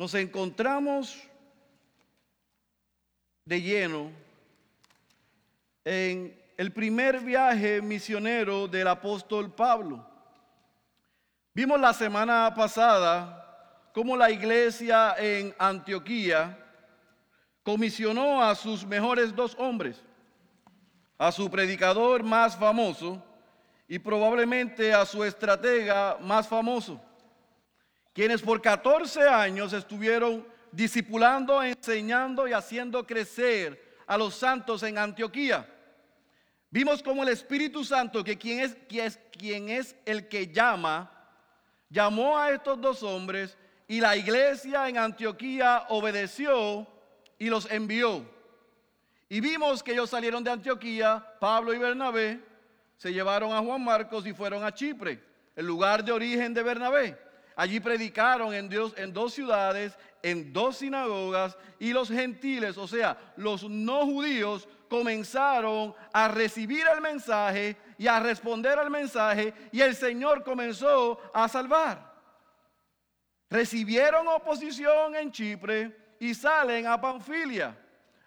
nos encontramos de lleno en el primer viaje misionero del apóstol Pablo. Vimos la semana pasada cómo la iglesia en Antioquía comisionó a sus mejores dos hombres, a su predicador más famoso y probablemente a su estratega más famoso, quienes por 14 años estuvieron discipulando, enseñando y haciendo crecer a los santos en Antioquía. Vimos como el Espíritu Santo, que quien es, quien es, quien es el que llama, llamó a estos dos hombres y la iglesia en Antioquía obedeció y los envió. Y vimos que ellos salieron de Antioquía, Pablo y Bernabé, se llevaron a Juan Marcos y fueron a Chipre, el lugar de origen de Bernabé. Allí predicaron en, Dios, en dos ciudades, en dos sinagogas, y los gentiles, o sea, los no judíos, comenzaron a recibir el mensaje y a responder al mensaje, y el Señor comenzó a salvar. Recibieron oposición en Chipre y salen a Panfilia.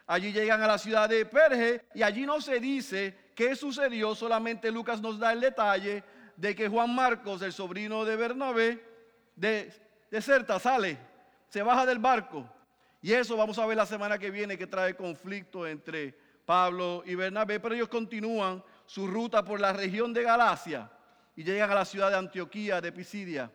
Allí llegan a la ciudad de Perge y allí no se dice qué sucedió, solamente Lucas nos da el detalle de que Juan Marcos, el sobrino de Bernabé, de, deserta, sale, se baja del barco. Y eso vamos a ver la semana que viene que trae conflicto entre Pablo y Bernabé, pero ellos continúan su ruta por la región de Galacia y llegan a la ciudad de Antioquía de Pisidia.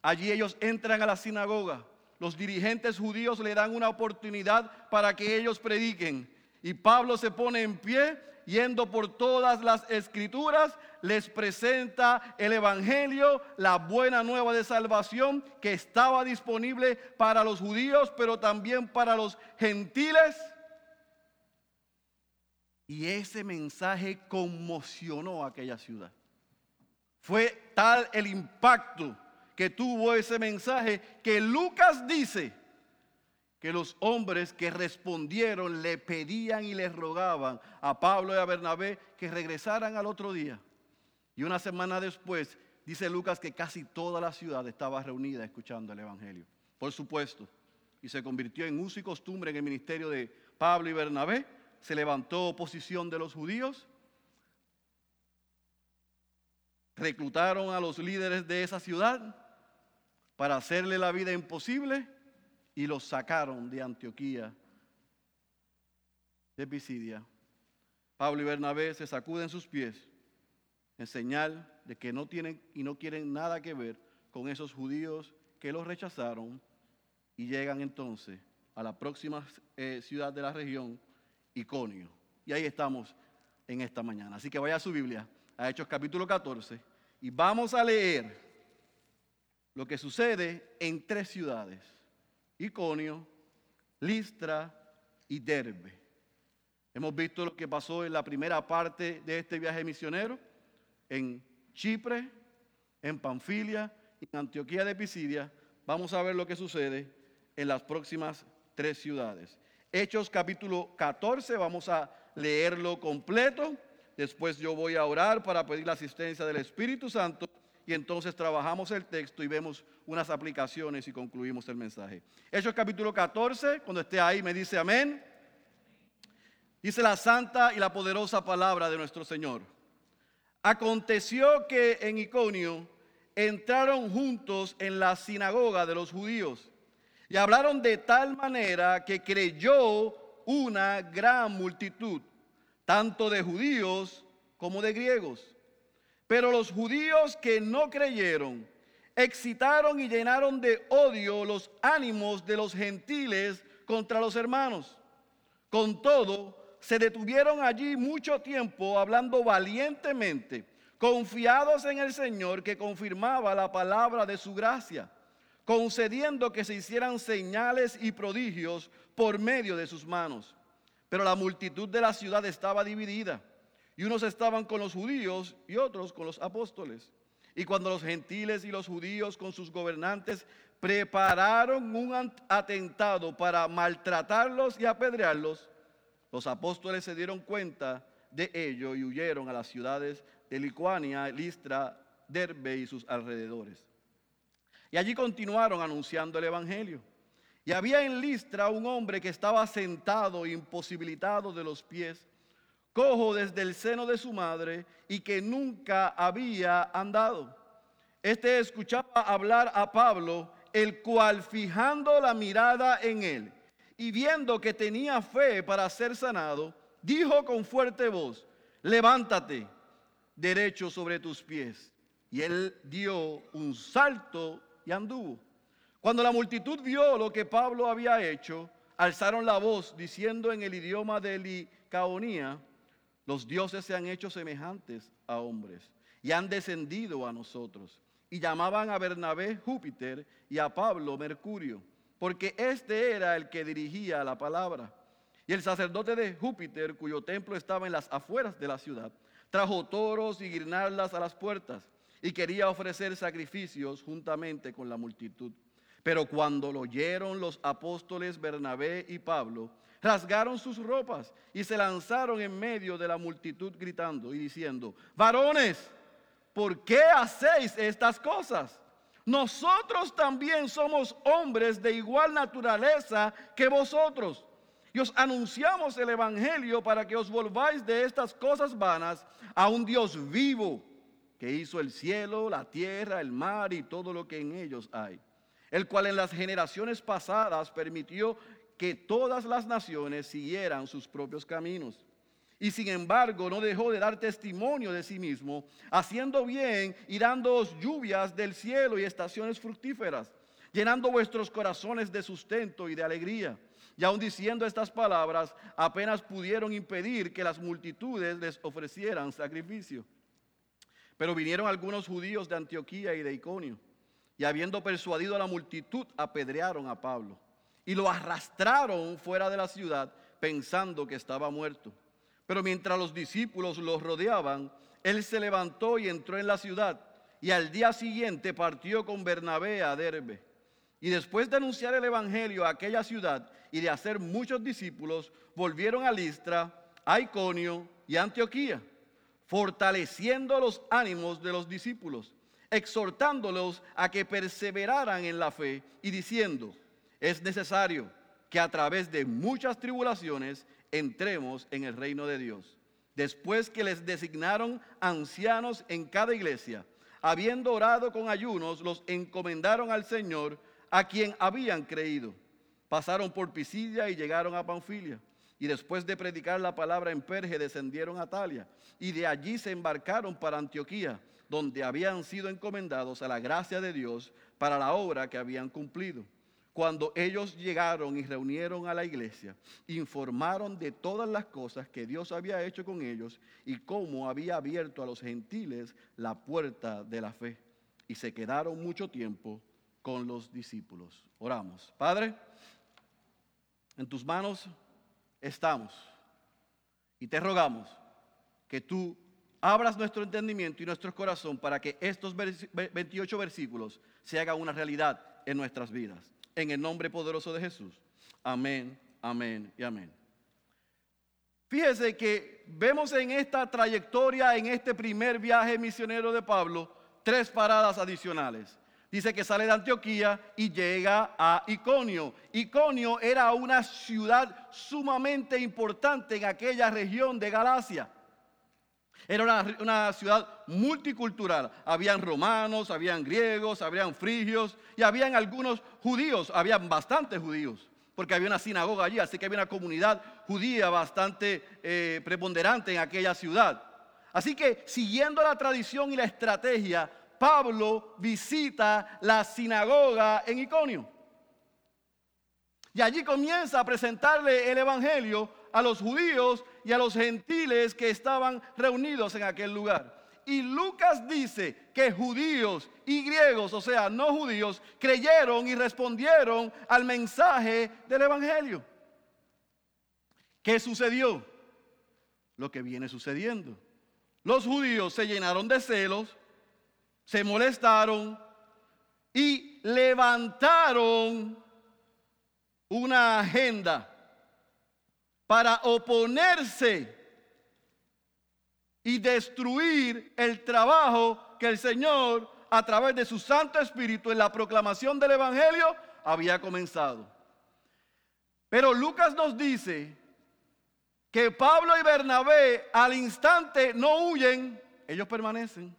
Allí ellos entran a la sinagoga. Los dirigentes judíos le dan una oportunidad para que ellos prediquen. Y Pablo se pone en pie yendo por todas las escrituras, les presenta el Evangelio, la buena nueva de salvación que estaba disponible para los judíos, pero también para los gentiles. Y ese mensaje conmocionó a aquella ciudad. Fue tal el impacto que tuvo ese mensaje que Lucas dice que los hombres que respondieron le pedían y le rogaban a Pablo y a Bernabé que regresaran al otro día. Y una semana después dice Lucas que casi toda la ciudad estaba reunida escuchando el Evangelio. Por supuesto. Y se convirtió en uso y costumbre en el ministerio de Pablo y Bernabé. Se levantó oposición de los judíos. Reclutaron a los líderes de esa ciudad para hacerle la vida imposible y los sacaron de Antioquía, de Pisidia. Pablo y Bernabé se sacuden sus pies en señal de que no tienen y no quieren nada que ver con esos judíos que los rechazaron y llegan entonces a la próxima eh, ciudad de la región, Iconio. Y ahí estamos en esta mañana. Así que vaya a su Biblia, a Hechos capítulo 14, y vamos a leer lo que sucede en tres ciudades. Iconio, Listra y Derbe. Hemos visto lo que pasó en la primera parte de este viaje misionero, en Chipre, en Panfilia en Antioquía de Pisidia. Vamos a ver lo que sucede en las próximas tres ciudades. Hechos capítulo 14, vamos a leerlo completo. Después yo voy a orar para pedir la asistencia del Espíritu Santo y entonces trabajamos el texto y vemos unas aplicaciones y concluimos el mensaje. Hechos capítulo 14, cuando esté ahí me dice amén. Dice la santa y la poderosa palabra de nuestro Señor. Aconteció que en Iconio entraron juntos en la sinagoga de los judíos y hablaron de tal manera que creyó una gran multitud, tanto de judíos como de griegos. Pero los judíos que no creyeron excitaron y llenaron de odio los ánimos de los gentiles contra los hermanos. Con todo, se detuvieron allí mucho tiempo hablando valientemente, confiados en el Señor que confirmaba la palabra de su gracia, concediendo que se hicieran señales y prodigios por medio de sus manos. Pero la multitud de la ciudad estaba dividida y unos estaban con los judíos y otros con los apóstoles. Y cuando los gentiles y los judíos con sus gobernantes prepararon un atentado para maltratarlos y apedrearlos, los apóstoles se dieron cuenta de ello y huyeron a las ciudades de Licuania, Listra, Derbe y sus alrededores. Y allí continuaron anunciando el Evangelio. Y había en Listra un hombre que estaba sentado, imposibilitado de los pies, cojo desde el seno de su madre y que nunca había andado. Este escuchaba hablar a Pablo, el cual fijando la mirada en él y viendo que tenía fe para ser sanado, dijo con fuerte voz, levántate derecho sobre tus pies. Y él dio un salto y anduvo. Cuando la multitud vio lo que Pablo había hecho, alzaron la voz diciendo en el idioma de Licaonía, los dioses se han hecho semejantes a hombres y han descendido a nosotros. Y llamaban a Bernabé Júpiter y a Pablo Mercurio, porque este era el que dirigía la palabra. Y el sacerdote de Júpiter, cuyo templo estaba en las afueras de la ciudad, trajo toros y guirnaldas a las puertas y quería ofrecer sacrificios juntamente con la multitud. Pero cuando lo oyeron los apóstoles Bernabé y Pablo, rasgaron sus ropas y se lanzaron en medio de la multitud gritando y diciendo, varones, ¿por qué hacéis estas cosas? Nosotros también somos hombres de igual naturaleza que vosotros. Y os anunciamos el Evangelio para que os volváis de estas cosas vanas a un Dios vivo que hizo el cielo, la tierra, el mar y todo lo que en ellos hay el cual en las generaciones pasadas permitió que todas las naciones siguieran sus propios caminos. Y sin embargo no dejó de dar testimonio de sí mismo, haciendo bien y dándoos lluvias del cielo y estaciones fructíferas, llenando vuestros corazones de sustento y de alegría. Y aun diciendo estas palabras, apenas pudieron impedir que las multitudes les ofrecieran sacrificio. Pero vinieron algunos judíos de Antioquía y de Iconio y habiendo persuadido a la multitud, apedrearon a Pablo y lo arrastraron fuera de la ciudad pensando que estaba muerto. Pero mientras los discípulos los rodeaban, él se levantó y entró en la ciudad y al día siguiente partió con Bernabé a Derbe. Y después de anunciar el Evangelio a aquella ciudad y de hacer muchos discípulos, volvieron a Listra, a Iconio y a Antioquía, fortaleciendo los ánimos de los discípulos exhortándolos a que perseveraran en la fe y diciendo, es necesario que a través de muchas tribulaciones entremos en el reino de Dios. Después que les designaron ancianos en cada iglesia, habiendo orado con ayunos, los encomendaron al Señor a quien habían creído. Pasaron por Pisidia y llegaron a Panfilia. Y después de predicar la palabra en Perge, descendieron a Talia. Y de allí se embarcaron para Antioquía donde habían sido encomendados a la gracia de Dios para la obra que habían cumplido. Cuando ellos llegaron y reunieron a la iglesia, informaron de todas las cosas que Dios había hecho con ellos y cómo había abierto a los gentiles la puerta de la fe. Y se quedaron mucho tiempo con los discípulos. Oramos. Padre, en tus manos estamos y te rogamos que tú abras nuestro entendimiento y nuestro corazón para que estos 28 versículos se hagan una realidad en nuestras vidas. En el nombre poderoso de Jesús. Amén, amén y amén. Fíjese que vemos en esta trayectoria, en este primer viaje misionero de Pablo, tres paradas adicionales. Dice que sale de Antioquía y llega a Iconio. Iconio era una ciudad sumamente importante en aquella región de Galacia. Era una, ciudad multicultural. Habían romanos, habían griegos, habían frigios y habían algunos judíos, habían bastantes judíos, porque había una sinagoga allí, así que había una comunidad judía bastante eh, preponderante en aquella ciudad. Así que siguiendo la tradición y la estrategia, Pablo visita la sinagoga en Iconio. Y allí comienza a presentarle el Evangelio a los judíos y a los gentiles que estaban reunidos en aquel lugar. Y Lucas dice que judíos y griegos, o sea, no judíos, creyeron y respondieron al mensaje del Evangelio. ¿Qué sucedió? Lo que viene sucediendo. Los judíos se llenaron de celos, se molestaron y levantaron una agenda para oponerse y destruir el trabajo que el Señor, a través de su Santo Espíritu, en la proclamación del Evangelio, había comenzado. Pero Lucas nos dice que Pablo y Bernabé al instante no huyen, ellos permanecen.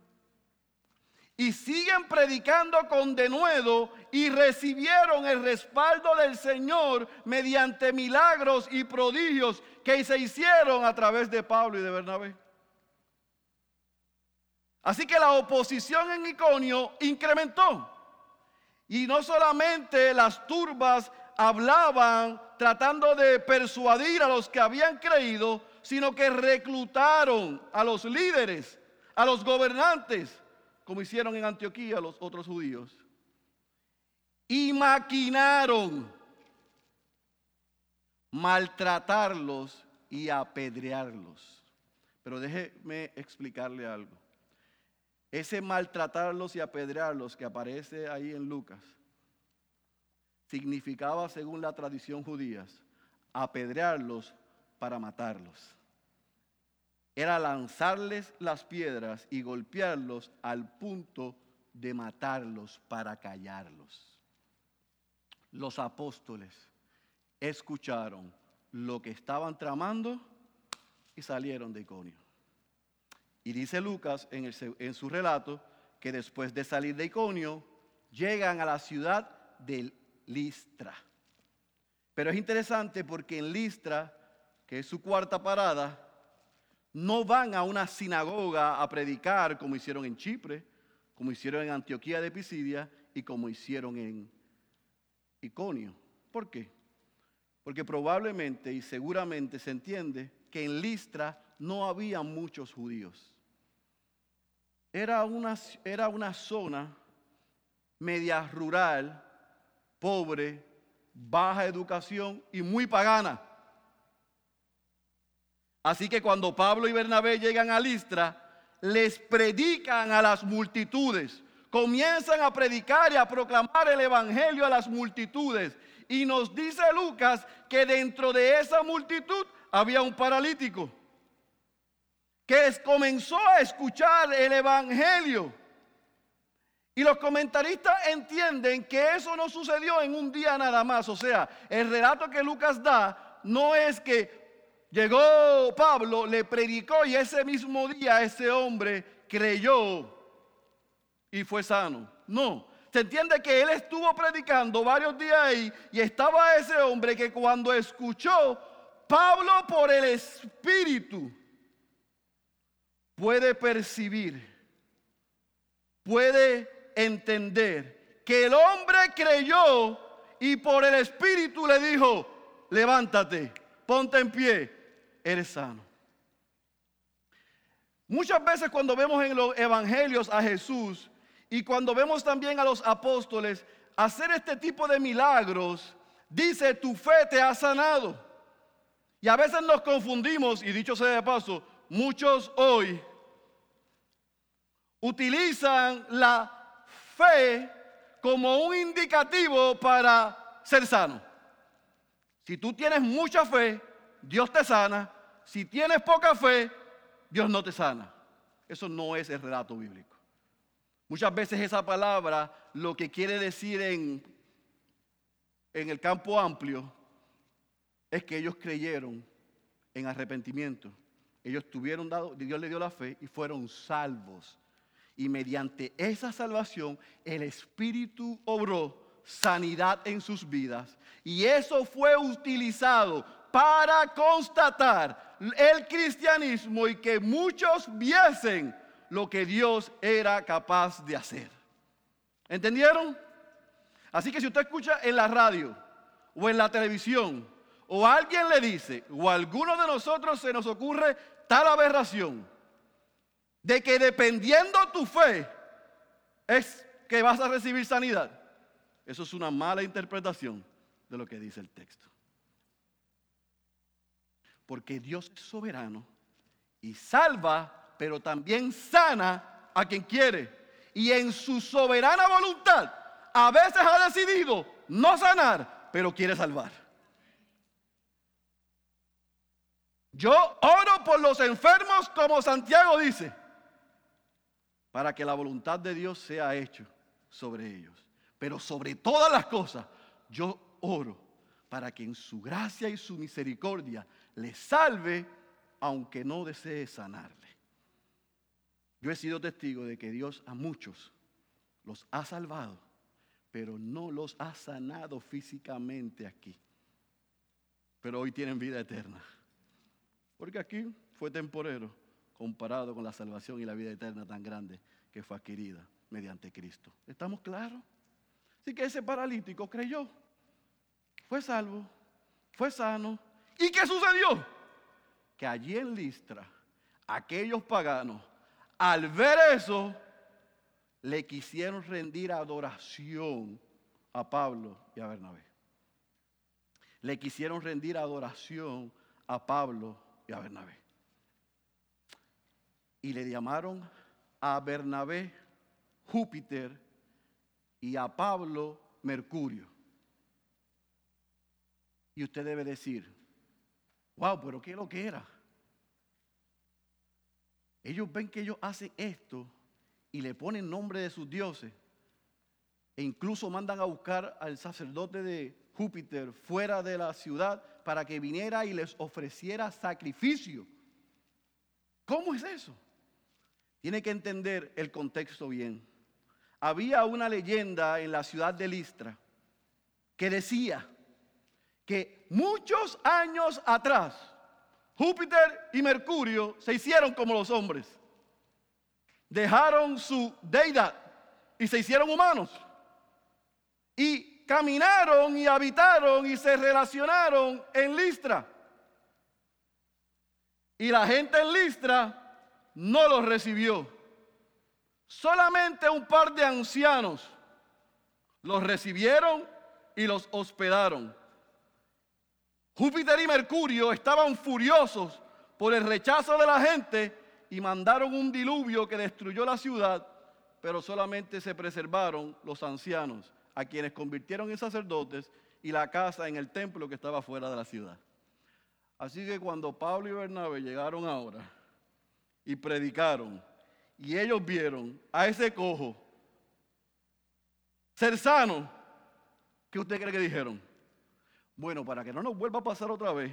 Y siguen predicando con denuedo y recibieron el respaldo del Señor mediante milagros y prodigios que se hicieron a través de Pablo y de Bernabé. Así que la oposición en Iconio incrementó. Y no solamente las turbas hablaban tratando de persuadir a los que habían creído, sino que reclutaron a los líderes, a los gobernantes, como hicieron en Antioquía los otros judíos. Y maquinaron maltratarlos y apedrearlos. Pero déjeme explicarle algo. Ese maltratarlos y apedrearlos que aparece ahí en Lucas significaba, según la tradición judía, apedrearlos para matarlos. Era lanzarles las piedras y golpearlos al punto de matarlos para callarlos. Los apóstoles escucharon lo que estaban tramando y salieron de Iconio. Y dice Lucas en, su relato que después de salir de Iconio, llegan a la ciudad de Listra. Pero es interesante porque en Listra, que es su cuarta parada, no van a una sinagoga a predicar como hicieron en Chipre, como hicieron en Antioquía de Pisidia y como hicieron en Iconio. ¿Por qué? Porque probablemente y seguramente se entiende que en Listra no había muchos judíos. Era una, era una zona media rural, pobre, baja educación y muy pagana. Así que cuando Pablo y Bernabé llegan a Listra, les predican a las multitudes, comienzan a predicar y a proclamar el Evangelio a las multitudes. Y nos dice Lucas que dentro de esa multitud había un paralítico que comenzó a escuchar el Evangelio. Y los comentaristas entienden que eso no sucedió en un día nada más. O sea, el relato que Lucas da no es que llegó Pablo, le predicó y ese mismo día ese hombre creyó y fue sano. No, se entiende que él estuvo predicando varios días ahí y estaba ese hombre que cuando escuchó Pablo por el Espíritu, puede percibir, puede entender que el hombre creyó y por el Espíritu le dijo, levántate, ponte en pie, eres sano. Muchas veces cuando vemos en los evangelios a Jesús y cuando vemos también a los apóstoles hacer este tipo de milagros, dice, tu fe te ha sanado. Y a veces nos confundimos, y dicho sea de paso, muchos hoy utilizan la fe como un indicativo para ser sano. Si tú tienes mucha fe, Dios te sana. Si tienes poca fe, Dios no te sana. Eso no es el relato bíblico. Muchas veces esa palabra lo que quiere decir en, en el campo amplio es que ellos creyeron en arrepentimiento. Ellos tuvieron dado, Dios les dio la fe y fueron salvos. Y mediante esa salvación el Espíritu obró sanidad en sus vidas. Y eso fue utilizado para constatar el cristianismo y que muchos viesen lo que Dios era capaz de hacer. ¿Entendieron? Así que si usted escucha en la radio o en la televisión o alguien le dice o a alguno de nosotros se nos ocurre tal aberración, de que dependiendo tu fe es que vas a recibir sanidad. Eso es una mala interpretación de lo que dice el texto. Porque Dios es soberano y salva, pero también sana a quien quiere. Y en su soberana voluntad, a veces ha decidido no sanar, pero quiere salvar. Yo oro por los enfermos como Santiago dice para que la voluntad de Dios sea hecho sobre ellos. Pero sobre todas las cosas, yo oro para que en su gracia y su misericordia le salve, aunque no desee sanarle. Yo he sido testigo de que Dios a muchos los ha salvado, pero no los ha sanado físicamente aquí. Pero hoy tienen vida eterna. Porque aquí fue temporero comparado con la salvación y la vida eterna tan grande que fue adquirida mediante Cristo. ¿Estamos claros? Así que ese paralítico creyó, fue salvo, fue sano. ¿Y qué sucedió? Que allí en Listra, aquellos paganos, al ver eso, le quisieron rendir adoración a Pablo y a Bernabé. Le quisieron rendir adoración a Pablo y a Bernabé. Y le llamaron a Bernabé Júpiter y a Pablo Mercurio. Y usted debe decir, wow, pero ¿qué lo que era? Ellos ven que ellos hacen esto y le ponen nombre de sus dioses. E incluso mandan a buscar al sacerdote de Júpiter fuera de la ciudad para que viniera y les ofreciera sacrificio. ¿Cómo es eso? Tiene que entender el contexto bien. Había una leyenda en la ciudad de Listra que decía que muchos años atrás Júpiter y Mercurio se hicieron como los hombres. Dejaron su deidad y se hicieron humanos. Y caminaron y habitaron y se relacionaron en Listra. Y la gente en Listra no los recibió. Solamente un par de ancianos los recibieron y los hospedaron. Júpiter y Mercurio estaban furiosos por el rechazo de la gente y mandaron un diluvio que destruyó la ciudad, pero solamente se preservaron los ancianos, a quienes convirtieron en sacerdotes y la casa en el templo que estaba fuera de la ciudad. Así que cuando Pablo y Bernabé llegaron ahora, y predicaron. Y ellos vieron a ese cojo ser sano. ¿Qué usted cree que dijeron? Bueno, para que no nos vuelva a pasar otra vez,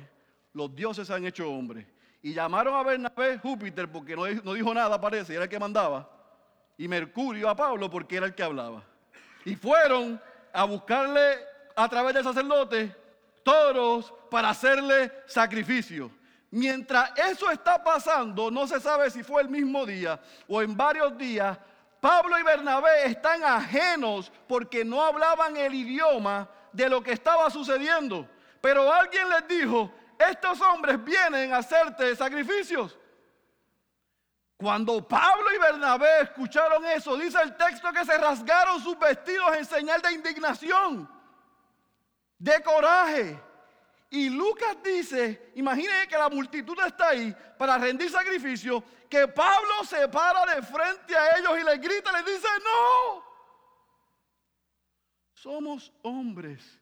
los dioses han hecho hombres. Y llamaron a Bernabé Júpiter porque no, no dijo nada, parece, era el que mandaba. Y Mercurio a Pablo porque era el que hablaba. Y fueron a buscarle a través del sacerdote toros para hacerle sacrificio. Mientras eso está pasando, no se sabe si fue el mismo día o en varios días, Pablo y Bernabé están ajenos porque no hablaban el idioma de lo que estaba sucediendo. Pero alguien les dijo, estos hombres vienen a hacerte sacrificios. Cuando Pablo y Bernabé escucharon eso, dice el texto que se rasgaron sus vestidos en señal de indignación, de coraje. Y Lucas dice, imagínense que la multitud está ahí para rendir sacrificio, que Pablo se para de frente a ellos y les grita, les dice, no, somos hombres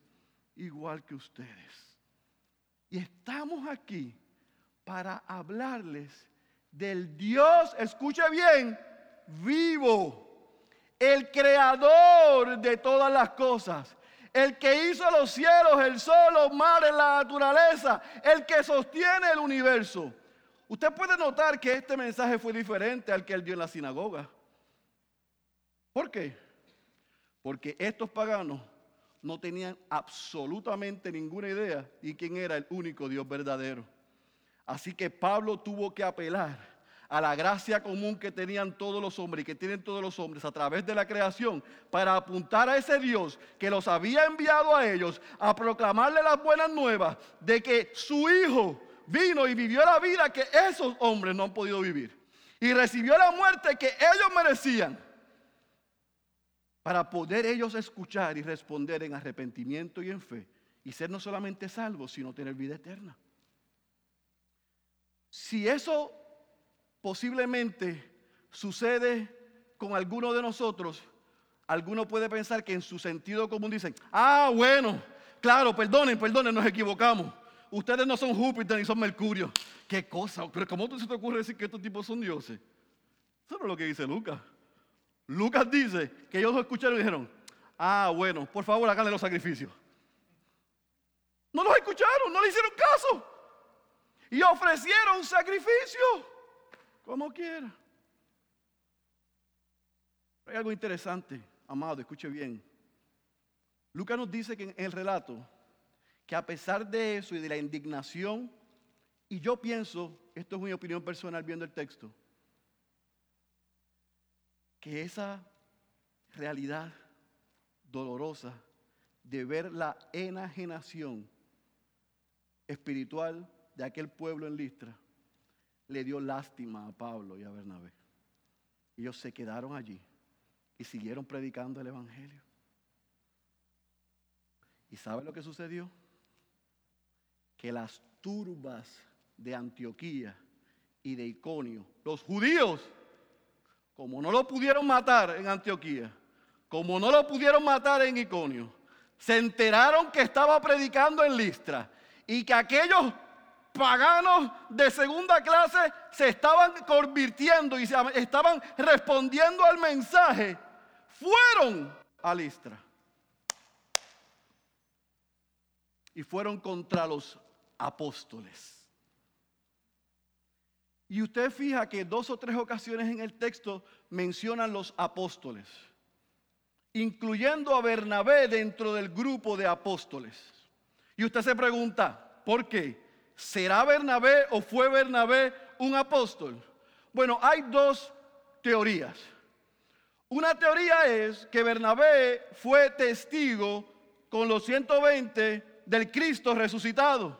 igual que ustedes. Y estamos aquí para hablarles del Dios, escuche bien, vivo, el creador de todas las cosas el que hizo los cielos, el sol, los mares, la naturaleza, el que sostiene el universo. Usted puede notar que este mensaje fue diferente al que él dio en la sinagoga. ¿Por qué? Porque estos paganos no tenían absolutamente ninguna idea de quién era el único Dios verdadero. Así que Pablo tuvo que apelar a la gracia común que tenían todos los hombres y que tienen todos los hombres a través de la creación para apuntar a ese Dios que los había enviado a ellos a proclamarle las buenas nuevas de que su Hijo vino y vivió la vida que esos hombres no han podido vivir y recibió la muerte que ellos merecían para poder ellos escuchar y responder en arrepentimiento y en fe y ser no solamente salvos, sino tener vida eterna. Si eso posiblemente sucede con alguno de nosotros, alguno puede pensar que en su sentido común dicen, ah, bueno, claro, perdonen, perdonen, nos equivocamos. Ustedes no son Júpiter ni son Mercurio. ¿Qué cosa? Pero ¿cómo se te ocurre decir que estos tipos son dioses? Eso no es lo que dice Lucas. Lucas dice que ellos lo escucharon y dijeron, ah, bueno, por favor háganle los sacrificios. No los escucharon, no le hicieron caso. Y ofrecieron sacrificio, como quiera. Hay algo interesante, amado, escuche bien. Lucas nos dice que en el relato, que a pesar de eso y de la indignación, y yo pienso, esto es mi opinión personal viendo el texto, que esa realidad dolorosa de ver la enajenación espiritual de aquel pueblo en Listra le dio lástima a Pablo y a Bernabé. Ellos se quedaron allí y siguieron predicando el Evangelio. ¿Y sabe lo que sucedió? Que las turbas de Antioquía y de Iconio, los judíos, como no lo pudieron matar en Antioquía, como no lo pudieron matar en Iconio, se enteraron que estaba predicando en Listra y que aquellos paganos de segunda clase se estaban convirtiendo y se estaban respondiendo al mensaje, fueron a Listra. Y fueron contra los apóstoles. Y usted fija que dos o tres ocasiones en el texto mencionan los apóstoles, incluyendo a Bernabé dentro del grupo de apóstoles. Y usted se pregunta, ¿por qué? ¿Será Bernabé o fue Bernabé un apóstol? Bueno, hay dos teorías. Una teoría es que Bernabé fue testigo con los 120 del Cristo resucitado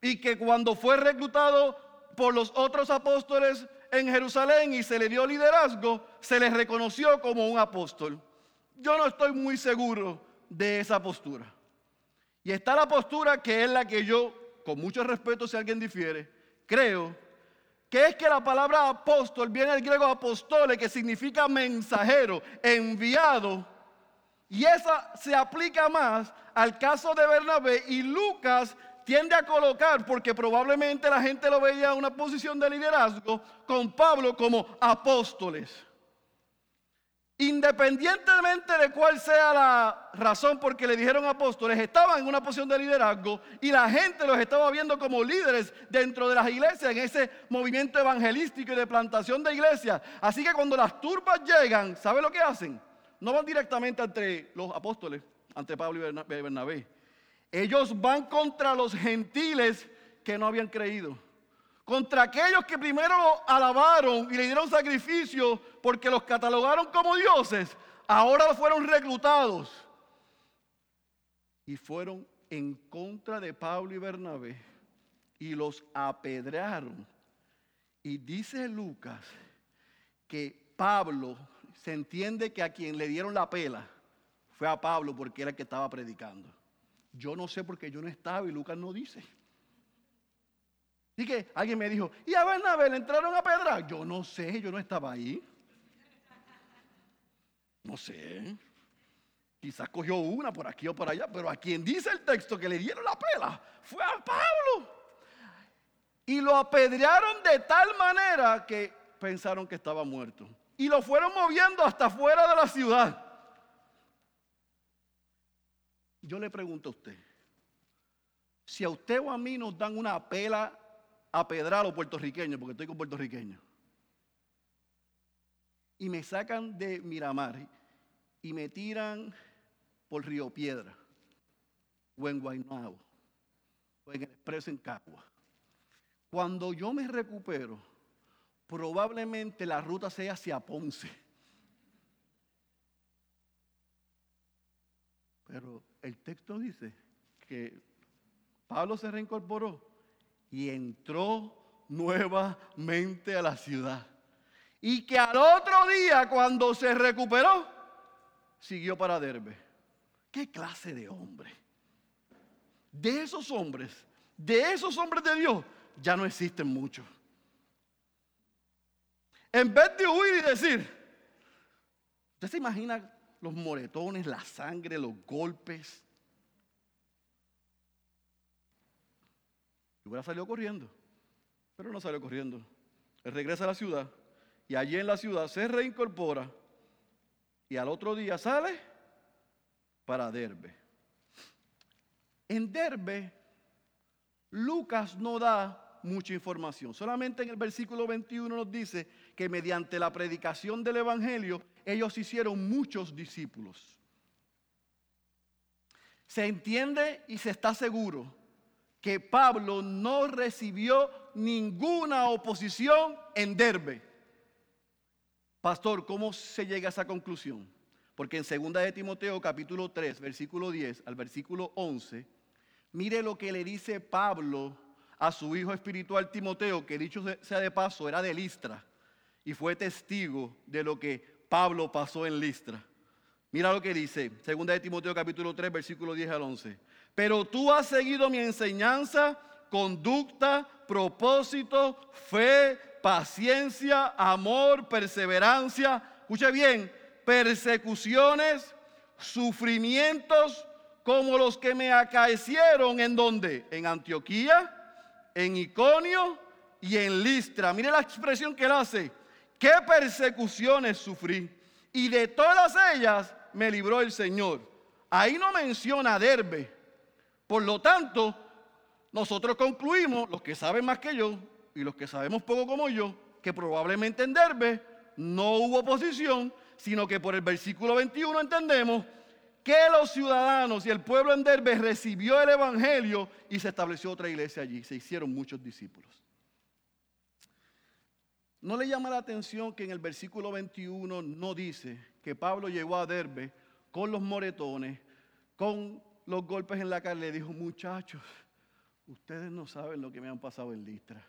y que cuando fue reclutado por los otros apóstoles en Jerusalén y se le dio liderazgo, se le reconoció como un apóstol. Yo no estoy muy seguro de esa postura. Y está la postura que es la que yo, con mucho respeto si alguien difiere, creo que es que la palabra apóstol viene del griego apostole, que significa mensajero, enviado. Y esa se aplica más al caso de Bernabé y Lucas tiende a colocar, porque probablemente la gente lo veía en una posición de liderazgo, con Pablo como apóstoles. Independientemente de cuál sea la razón por que le dijeron apóstoles, estaban en una posición de liderazgo y la gente los estaba viendo como líderes dentro de las iglesias, en ese movimiento evangelístico y de plantación de iglesias. Así que cuando las turbas llegan, ¿sabe lo que hacen? No van directamente ante los apóstoles, ante Pablo y Bernabé ellos van contra los gentiles que no habían creído. Contra aquellos que primero alabaron y le dieron sacrificio porque los catalogaron como dioses, ahora fueron reclutados. Y fueron en contra de Pablo y Bernabé y los apedrearon. Y dice Lucas que Pablo se entiende que a quien le dieron la pela fue a Pablo porque era el que estaba predicando. Yo no sé porque yo no estaba y Lucas no dice. Y que alguien me dijo, ¿y a Bernabé le entraron a pedra? Yo no sé, yo no estaba ahí. No sé. Quizás cogió una por aquí o por allá, pero a quien dice el texto que le dieron la pela fue a Pablo. Y lo apedrearon de tal manera que pensaron que estaba muerto. Y lo fueron moviendo hasta fuera de la ciudad. Yo le pregunto a usted, si a usted o a mí nos dan una pela a pedrar los puertorriqueños, porque estoy con puertorriqueños, y me sacan de Miramar y me tiran por Río Piedra, o en Guaynabo, o en el expreso en Cagua. Cuando yo me recupero, probablemente la ruta sea hacia Ponce. Pero el texto dice que Pablo se reincorporó y entró nuevamente a la ciudad. Y que al otro día, cuando se recuperó, siguió para Derbe. ¿Qué clase de hombre? De esos hombres, de esos hombres de Dios, ya no existen muchos. En vez de huir y decir, ¿usted se imagina los moretones, la sangre, los golpes. Y hubiera salido corriendo, pero no salió corriendo. Él regresa a la ciudad y allí en la ciudad se reincorpora y al otro día sale para Derbe. En Derbe, Lucas no da mucha información. Solamente en el versículo 21 nos dice que mediante la predicación del Evangelio, ellos hicieron muchos discípulos. Se entiende y se está seguro que Pablo no recibió ninguna oposición en Derbe. Pastor, ¿cómo se llega a esa conclusión? Porque en 2 de Timoteo capítulo 3, versículo 10 al versículo 11, mire lo que le dice Pablo a su hijo espiritual Timoteo, que dicho sea de paso, era de Listra y fue testigo de lo que Pablo pasó en Listra. Mira lo que dice, 2 de Timoteo capítulo 3, versículo 10 al 11. Pero tú has seguido mi enseñanza, conducta, propósito, fe, paciencia, amor, perseverancia. Escuche bien, persecuciones, sufrimientos como los que me acaecieron en donde? En Antioquía, en Iconio y en Listra. Mire la expresión que él hace. ¿Qué persecuciones sufrí? Y de todas ellas me libró el Señor. Ahí no menciona Derbe, por lo tanto, nosotros concluimos, los que saben más que yo y los que sabemos poco como yo, que probablemente en Derbe no hubo oposición, sino que por el versículo 21 entendemos que los ciudadanos y el pueblo en Derbe recibió el Evangelio y se estableció otra iglesia allí, se hicieron muchos discípulos. ¿No le llama la atención que en el versículo 21 no dice que Pablo llegó a Derbe con los moretones, con los golpes en la cara, le dijo, muchachos, ustedes no saben lo que me han pasado en Listra.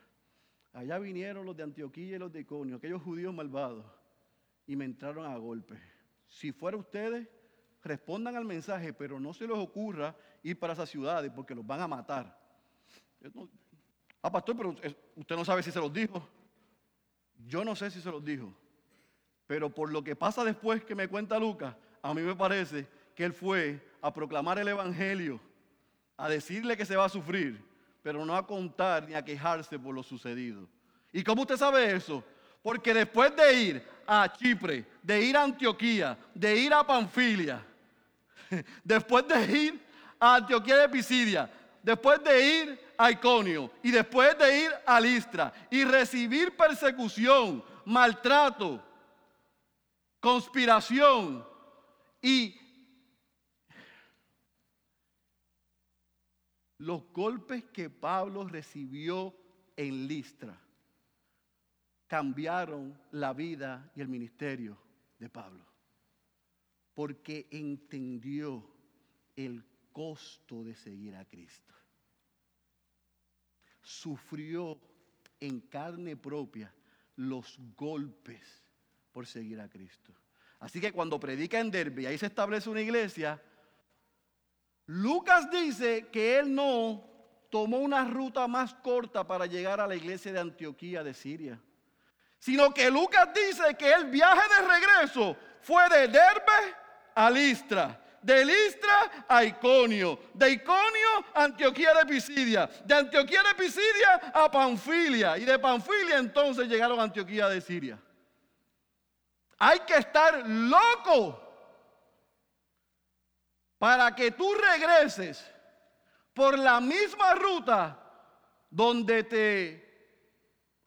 Allá vinieron los de Antioquía y los de Iconio, aquellos judíos malvados, y me entraron a golpes. Si fuera ustedes, respondan al mensaje, pero no se les ocurra ir para esas ciudades porque los van a matar. ah, pastor, pero usted no sabe si se los dijo. Yo no sé si se los dijo. Pero por lo que pasa después que me cuenta Lucas, a mí me parece que él fue a proclamar el Evangelio, a decirle que se va a sufrir, pero no a contar ni a quejarse por lo sucedido. ¿Y cómo usted sabe eso? Porque después de ir a Chipre, de ir a Antioquía, de ir a Panfilia, después de ir a Antioquía de Pisidia, después de ir a Iconio y después de ir a Listra y recibir persecución, maltrato, conspiración y los golpes que Pablo recibió en Listra cambiaron la vida y el ministerio de Pablo, porque entendió el costo de seguir a Cristo. Sufrió en carne propia los golpes por seguir a Cristo. Así que cuando predica en Derby, ahí se establece una iglesia, Lucas dice que él no tomó una ruta más corta para llegar a la iglesia de Antioquía de Siria, sino que Lucas dice que el viaje de regreso fue de Derbe a Listra, de Listra a Iconio, de Iconio a Antioquía de Pisidia, de Antioquía de Pisidia a Panfilia y de Panfilia entonces llegaron a Antioquía de Siria. Hay que estar loco para que tú regreses por la misma ruta donde te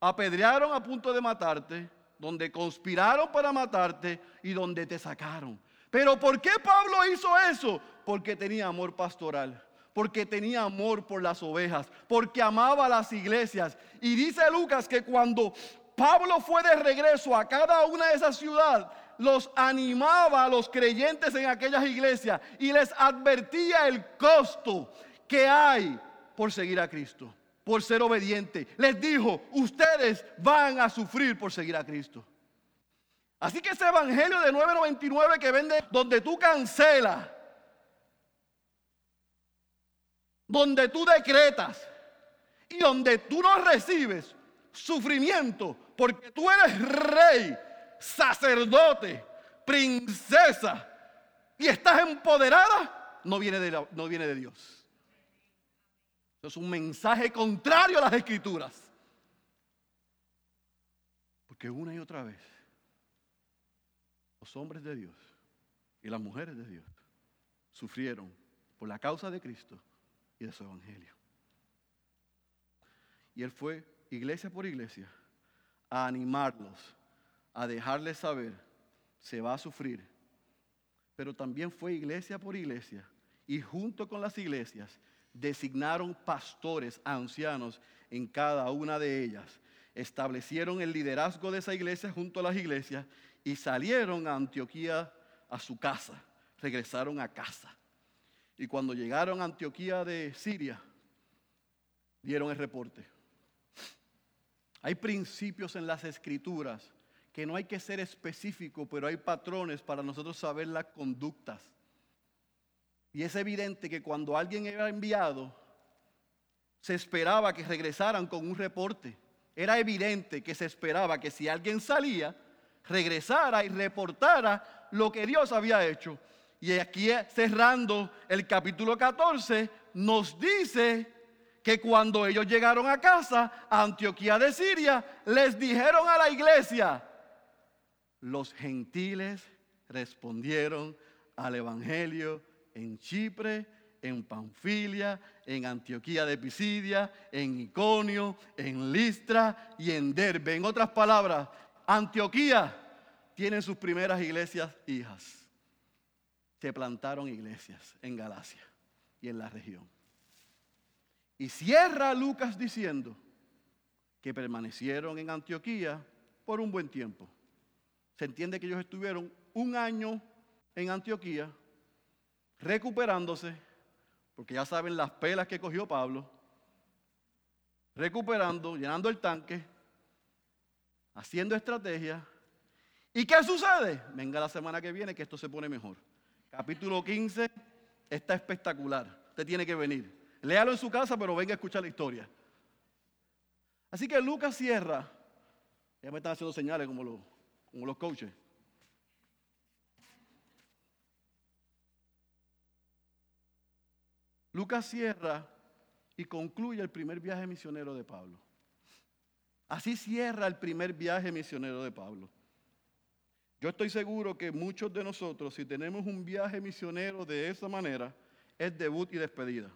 apedrearon a punto de matarte, donde conspiraron para matarte y donde te sacaron. Pero ¿por qué Pablo hizo eso? Porque tenía amor pastoral, porque tenía amor por las ovejas, porque amaba las iglesias. Y dice Lucas que cuando Pablo fue de regreso a cada una de esas ciudades, los animaba a los creyentes en aquellas iglesias y les advertía el costo que hay por seguir a Cristo, por ser obediente. Les dijo, ustedes van a sufrir por seguir a Cristo. Así que ese evangelio de 9.99 que vende donde tú cancelas, donde tú decretas y donde tú no recibes sufrimiento porque tú eres rey sacerdote, princesa, y estás empoderada, no viene de, no viene de Dios. Es un mensaje contrario a las escrituras. Porque una y otra vez, los hombres de Dios y las mujeres de Dios sufrieron por la causa de Cristo y de su evangelio. Y él fue iglesia por iglesia a animarlos, a dejarles saber, se va a sufrir. Pero también fue iglesia por iglesia y junto con las iglesias designaron pastores, ancianos en cada una de ellas. Establecieron el liderazgo de esa iglesia junto a las iglesias y salieron a Antioquía a su casa. Regresaron a casa. Y cuando llegaron a Antioquía de Siria, dieron el reporte. Hay principios en las escrituras que no hay que ser específico, pero hay patrones para nosotros saber las conductas. Y es evidente que cuando alguien era enviado, se esperaba que regresaran con un reporte. Era evidente que se esperaba que si alguien salía, regresara y reportara lo que Dios había hecho. Y aquí cerrando el capítulo 14, nos dice que cuando ellos llegaron a casa, a Antioquía de Siria, les dijeron a la iglesia, los gentiles respondieron al Evangelio en Chipre, en Panfilia, en Antioquía de Pisidia, en Iconio, en Listra y en Derbe. En otras palabras, Antioquía tiene sus primeras iglesias hijas. Se plantaron iglesias en Galacia y en la región. Y cierra Lucas diciendo que permanecieron en Antioquía por un buen tiempo. Se entiende que ellos estuvieron un año en Antioquía recuperándose, porque ya saben las pelas que cogió Pablo, recuperando, llenando el tanque, haciendo estrategia. ¿Y qué sucede? Venga la semana que viene que esto se pone mejor. Capítulo 15 está espectacular. Usted tiene que venir. Léalo en su casa, pero venga a escuchar la historia. Así que Lucas cierra. Ya me están haciendo señales como los, como los coaches. Lucas cierra y concluye el primer viaje misionero de Pablo. Así cierra el primer viaje misionero de Pablo. Yo estoy seguro que muchos de nosotros, si tenemos un viaje misionero de esa manera, es debut y despedida.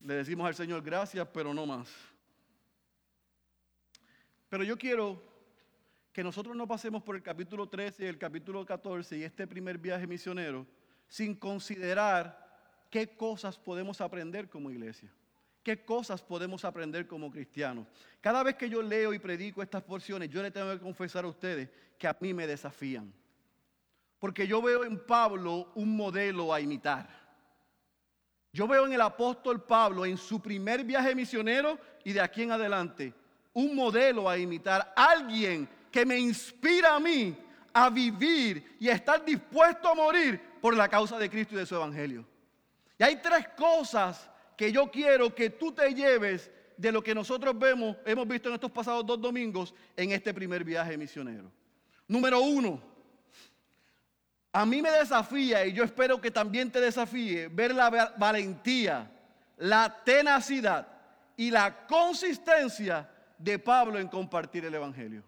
Le decimos al Señor gracias, pero no más. Pero yo quiero que nosotros no pasemos por el capítulo 13 y el capítulo 14 y este primer viaje misionero sin considerar qué cosas podemos aprender como iglesia, qué cosas podemos aprender como cristianos. Cada vez que yo leo y predico estas porciones, yo le tengo que confesar a ustedes que a mí me desafían. Porque yo veo en Pablo un modelo a imitar. Yo veo en el apóstol Pablo, en su primer viaje misionero y de aquí en adelante, un modelo a imitar. Alguien que me inspira a mí a vivir y a estar dispuesto a morir por la causa de Cristo y de su Evangelio. Y hay tres cosas que yo quiero que tú te lleves de lo que nosotros vemos, hemos visto en estos pasados dos domingos en este primer viaje misionero. Número uno, a mí me desafía y yo espero que también te desafíe ver la valentía, la tenacidad y la consistencia de Pablo en compartir el Evangelio.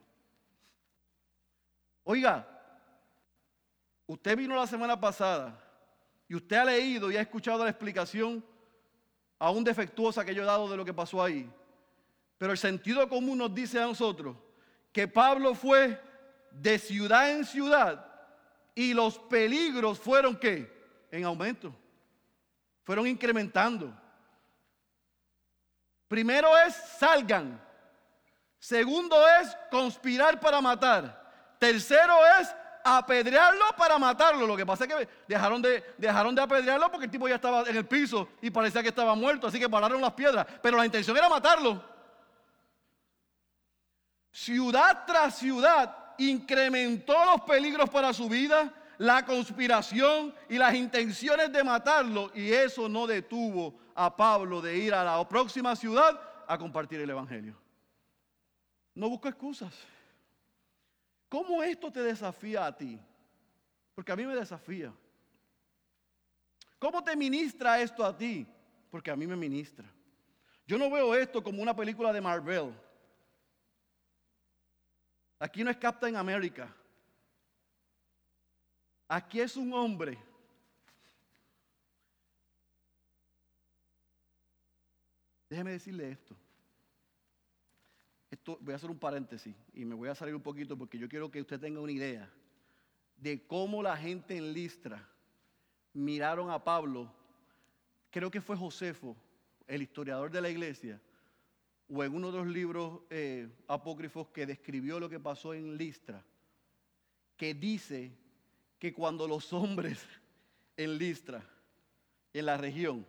Oiga, Usted vino la semana pasada y usted ha leído y ha escuchado la explicación aún defectuosa que yo he dado de lo que pasó ahí. Pero el sentido común nos dice a nosotros que Pablo fue de ciudad en ciudad y los peligros fueron qué? En aumento. Fueron incrementando. Primero es salgan. Segundo es conspirar para matar. Tercero es apedrearlo para matarlo. Lo que pasa es que dejaron de, dejaron de apedrearlo porque el tipo ya estaba en el piso y parecía que estaba muerto, así que pararon las piedras. Pero la intención era matarlo. Ciudad tras ciudad incrementó los peligros para su vida, la conspiración y las intenciones de matarlo. Y eso no detuvo a Pablo de ir a la próxima ciudad a compartir el Evangelio. No busco excusas. ¿Cómo esto te desafía a ti? Porque a mí me desafía. ¿Cómo te ministra esto a ti? Porque a mí me ministra. Yo no veo esto como una película de Marvel. Aquí no es Captain America. Aquí es un hombre Déjeme decirle esto. Voy a hacer un paréntesis y me voy a salir un poquito porque yo quiero que usted tenga una idea de cómo la gente en Listra miraron a Pablo. Creo que fue Josefo, el historiador de la iglesia, o en uno de los libros eh, apócrifos que describió lo que pasó en Listra, que dice que cuando los hombres en Listra, en la región,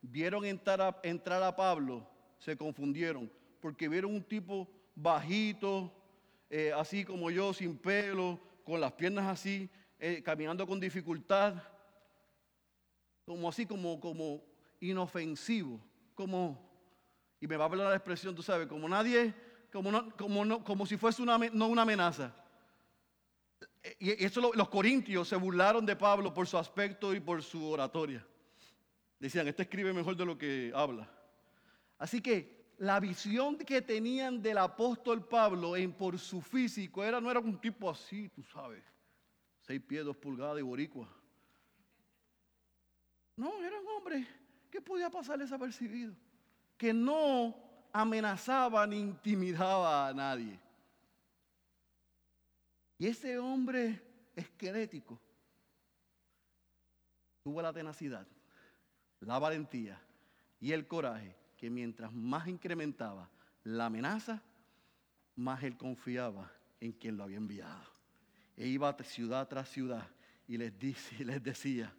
vieron entrar a Pablo, se confundieron, porque vieron un tipo bajito, eh, así como yo, sin pelo, con las piernas así, eh, caminando con dificultad, como así, como, como inofensivo, como, y me va a hablar la expresión, tú sabes, como nadie, como, como, no, como si fuese una, no una amenaza. Y eso los corintios se burlaron de Pablo por su aspecto y por su oratoria. Decían, este escribe mejor de lo que habla. Así que la visión que tenían del apóstol Pablo en por su físico era, no era un tipo así, tú sabes, seis pies, dos pulgadas de boricua. No, era un hombre que podía pasar desapercibido, que no amenazaba ni intimidaba a nadie. Y ese hombre esquelético tuvo la tenacidad la valentía y el coraje que mientras más incrementaba la amenaza, más él confiaba en quien lo había enviado. E iba ciudad tras ciudad y les, dice, les decía,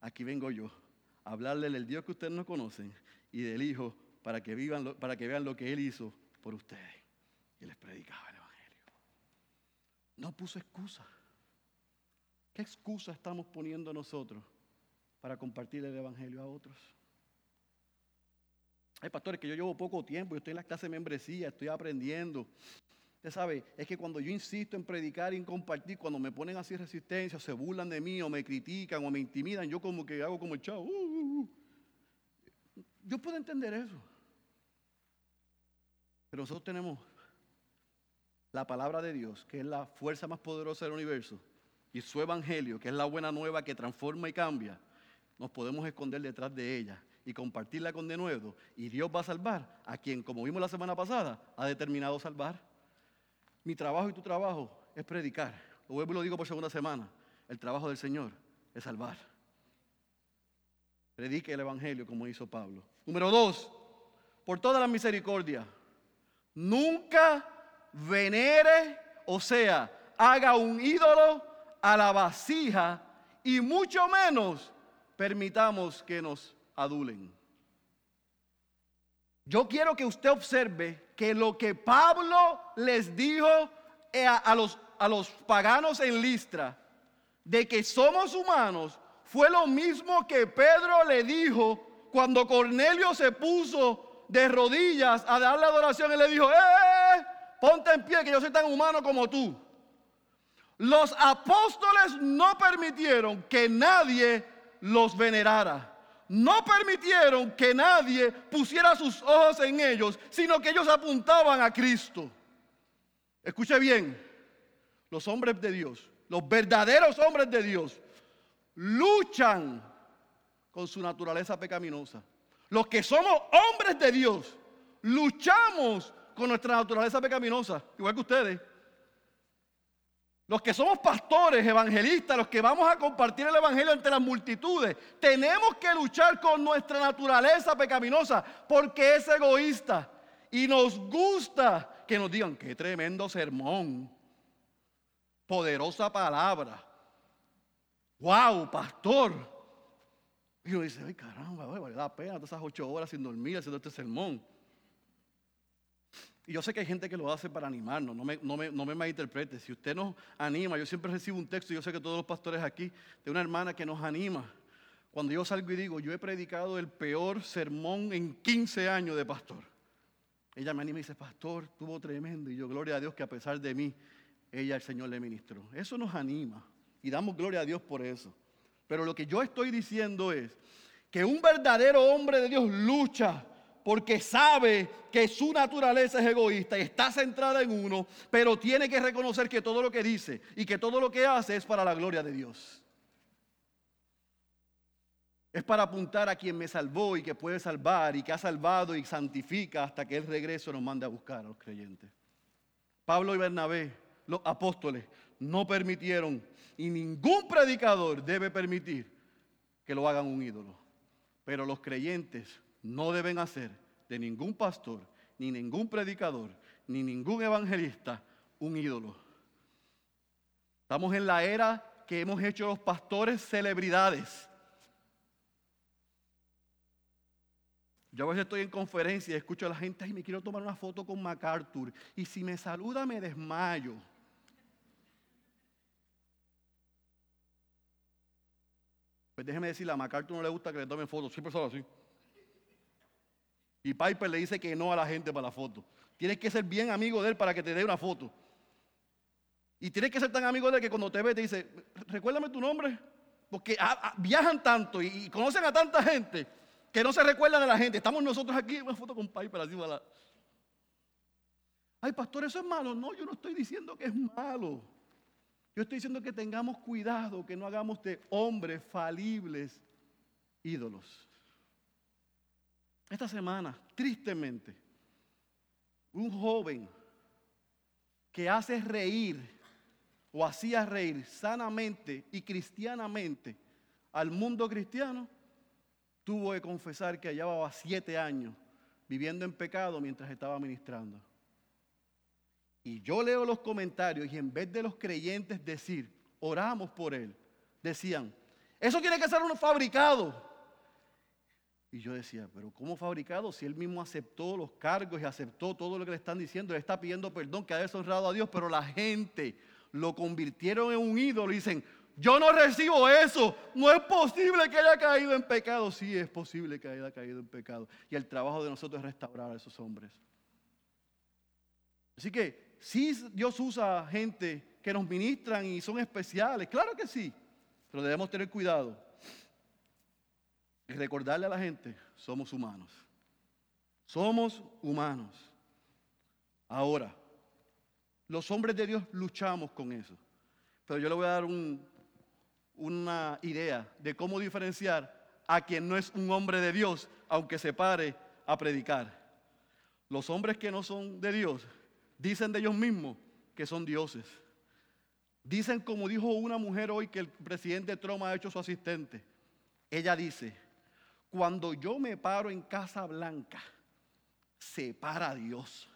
aquí vengo yo, a hablarle del Dios que ustedes no conocen y del Hijo para que, vivan, para que vean lo que Él hizo por ustedes. Y les predicaba el Evangelio. No puso excusa. ¿Qué excusa estamos poniendo nosotros para compartir el Evangelio a otros. Hay pastores que yo llevo poco tiempo, yo estoy en la clase de membresía, estoy aprendiendo. Usted sabe, es que cuando yo insisto en predicar y en compartir, cuando me ponen así resistencia, se burlan de mí o me critican o me intimidan, yo como que hago como el chavo. Uh, uh, uh. Yo puedo entender eso. Pero nosotros tenemos la palabra de Dios, que es la fuerza más poderosa del universo, y su evangelio, que es la buena nueva que transforma y cambia nos podemos esconder detrás de ella y compartirla con de nuevo. Y Dios va a salvar a quien, como vimos la semana pasada, ha determinado salvar. Mi trabajo y tu trabajo es predicar. Lo vuelvo y lo digo por segunda semana. El trabajo del Señor es salvar. Predique el Evangelio como hizo Pablo. Número dos, por toda la misericordia, nunca venere, o sea, haga un ídolo a la vasija y mucho menos permitamos que nos adulen. Yo quiero que usted observe que lo que Pablo les dijo eh, a, los, a los paganos en Listra, de que somos humanos, fue lo mismo que Pedro le dijo cuando Cornelio se puso de rodillas a darle adoración. Él le dijo, ¡eh! eh, eh ponte en pie, que yo soy tan humano como tú. Los apóstoles no permitieron que nadie los venerara. No permitieron que nadie pusiera sus ojos en ellos, sino que ellos apuntaban a Cristo. Escuche bien, los hombres de Dios, los verdaderos hombres de Dios, luchan con su naturaleza pecaminosa. Los que somos hombres de Dios, luchamos con nuestra naturaleza pecaminosa, igual que ustedes. Los que somos pastores, evangelistas, los que vamos a compartir el evangelio entre las multitudes, tenemos que luchar con nuestra naturaleza pecaminosa porque es egoísta y nos gusta que nos digan qué tremendo sermón, poderosa palabra. Wow, pastor. Y uno dice, ay caramba, vale la pena todas esas ocho horas sin dormir haciendo este sermón. Y yo sé que hay gente que lo hace para animarnos, no me, no me, no me malinterprete. Si usted nos anima, yo siempre recibo un texto, yo sé que todos los pastores aquí, de una hermana que nos anima. Cuando yo salgo y digo, yo he predicado el peor sermón en 15 años de pastor. Ella me anima y dice, pastor, tuvo tremendo. Y yo, gloria a Dios que a pesar de mí, ella, el Señor, le ministró. Eso nos anima. Y damos gloria a Dios por eso. Pero lo que yo estoy diciendo es que un verdadero hombre de Dios lucha porque sabe que su naturaleza es egoísta y está centrada en uno, pero tiene que reconocer que todo lo que dice y que todo lo que hace es para la gloria de Dios. Es para apuntar a quien me salvó y que puede salvar y que ha salvado y santifica hasta que el regreso nos mande a buscar a los creyentes. Pablo y Bernabé, los apóstoles, no permitieron y ningún predicador debe permitir que lo hagan un ídolo. Pero los creyentes no deben hacer de ningún pastor, ni ningún predicador, ni ningún evangelista un ídolo. Estamos en la era que hemos hecho los pastores celebridades. Yo a veces estoy en conferencia y escucho a la gente, ay, me quiero tomar una foto con MacArthur. Y si me saluda, me desmayo. Pues déjeme decirle, a MacArthur no le gusta que le tomen fotos, siempre solo así. Y Piper le dice que no a la gente para la foto. Tienes que ser bien amigo de él para que te dé una foto. Y tienes que ser tan amigo de él que cuando te ve te dice, recuérdame tu nombre. Porque viajan tanto y, conocen a tanta gente que no se recuerdan de la gente. Estamos nosotros aquí en una foto con Piper así para Ay, pastor, eso es malo. No, yo no estoy diciendo que es malo. Yo estoy diciendo que tengamos cuidado, que no hagamos de hombres falibles ídolos. Esta semana, tristemente, un joven que hace reír o hacía reír sanamente y cristianamente al mundo cristiano, tuvo que confesar que llevaba siete años viviendo en pecado mientras estaba ministrando. Y yo leo los comentarios y en vez de los creyentes decir, oramos por él, decían, eso tiene que ser un fabricado. Y yo decía, pero ¿cómo fabricado? Si él mismo aceptó los cargos y aceptó todo lo que le están diciendo, le está pidiendo perdón, que ha deshonrado a Dios, pero la gente lo convirtieron en un ídolo y dicen, yo no recibo eso, no es posible que haya caído en pecado. Sí, es posible que haya caído en pecado. Y el trabajo de nosotros es restaurar a esos hombres. Así que Sí, Dios usa gente que nos ministran y son especiales, claro que sí, pero debemos tener cuidado y recordarle a la gente, somos humanos. Somos humanos. Ahora, los hombres de Dios luchamos con eso. Pero yo le voy a dar una idea de cómo diferenciar a quien no es un hombre de Dios, aunque se pare a predicar. Los hombres que no son de Dios Dicen de ellos mismos que son dioses. Dicen como dijo una mujer hoy que el presidente Trump ha hecho su asistente. Ella dice, cuando yo me paro en Casa Blanca, se para Dios.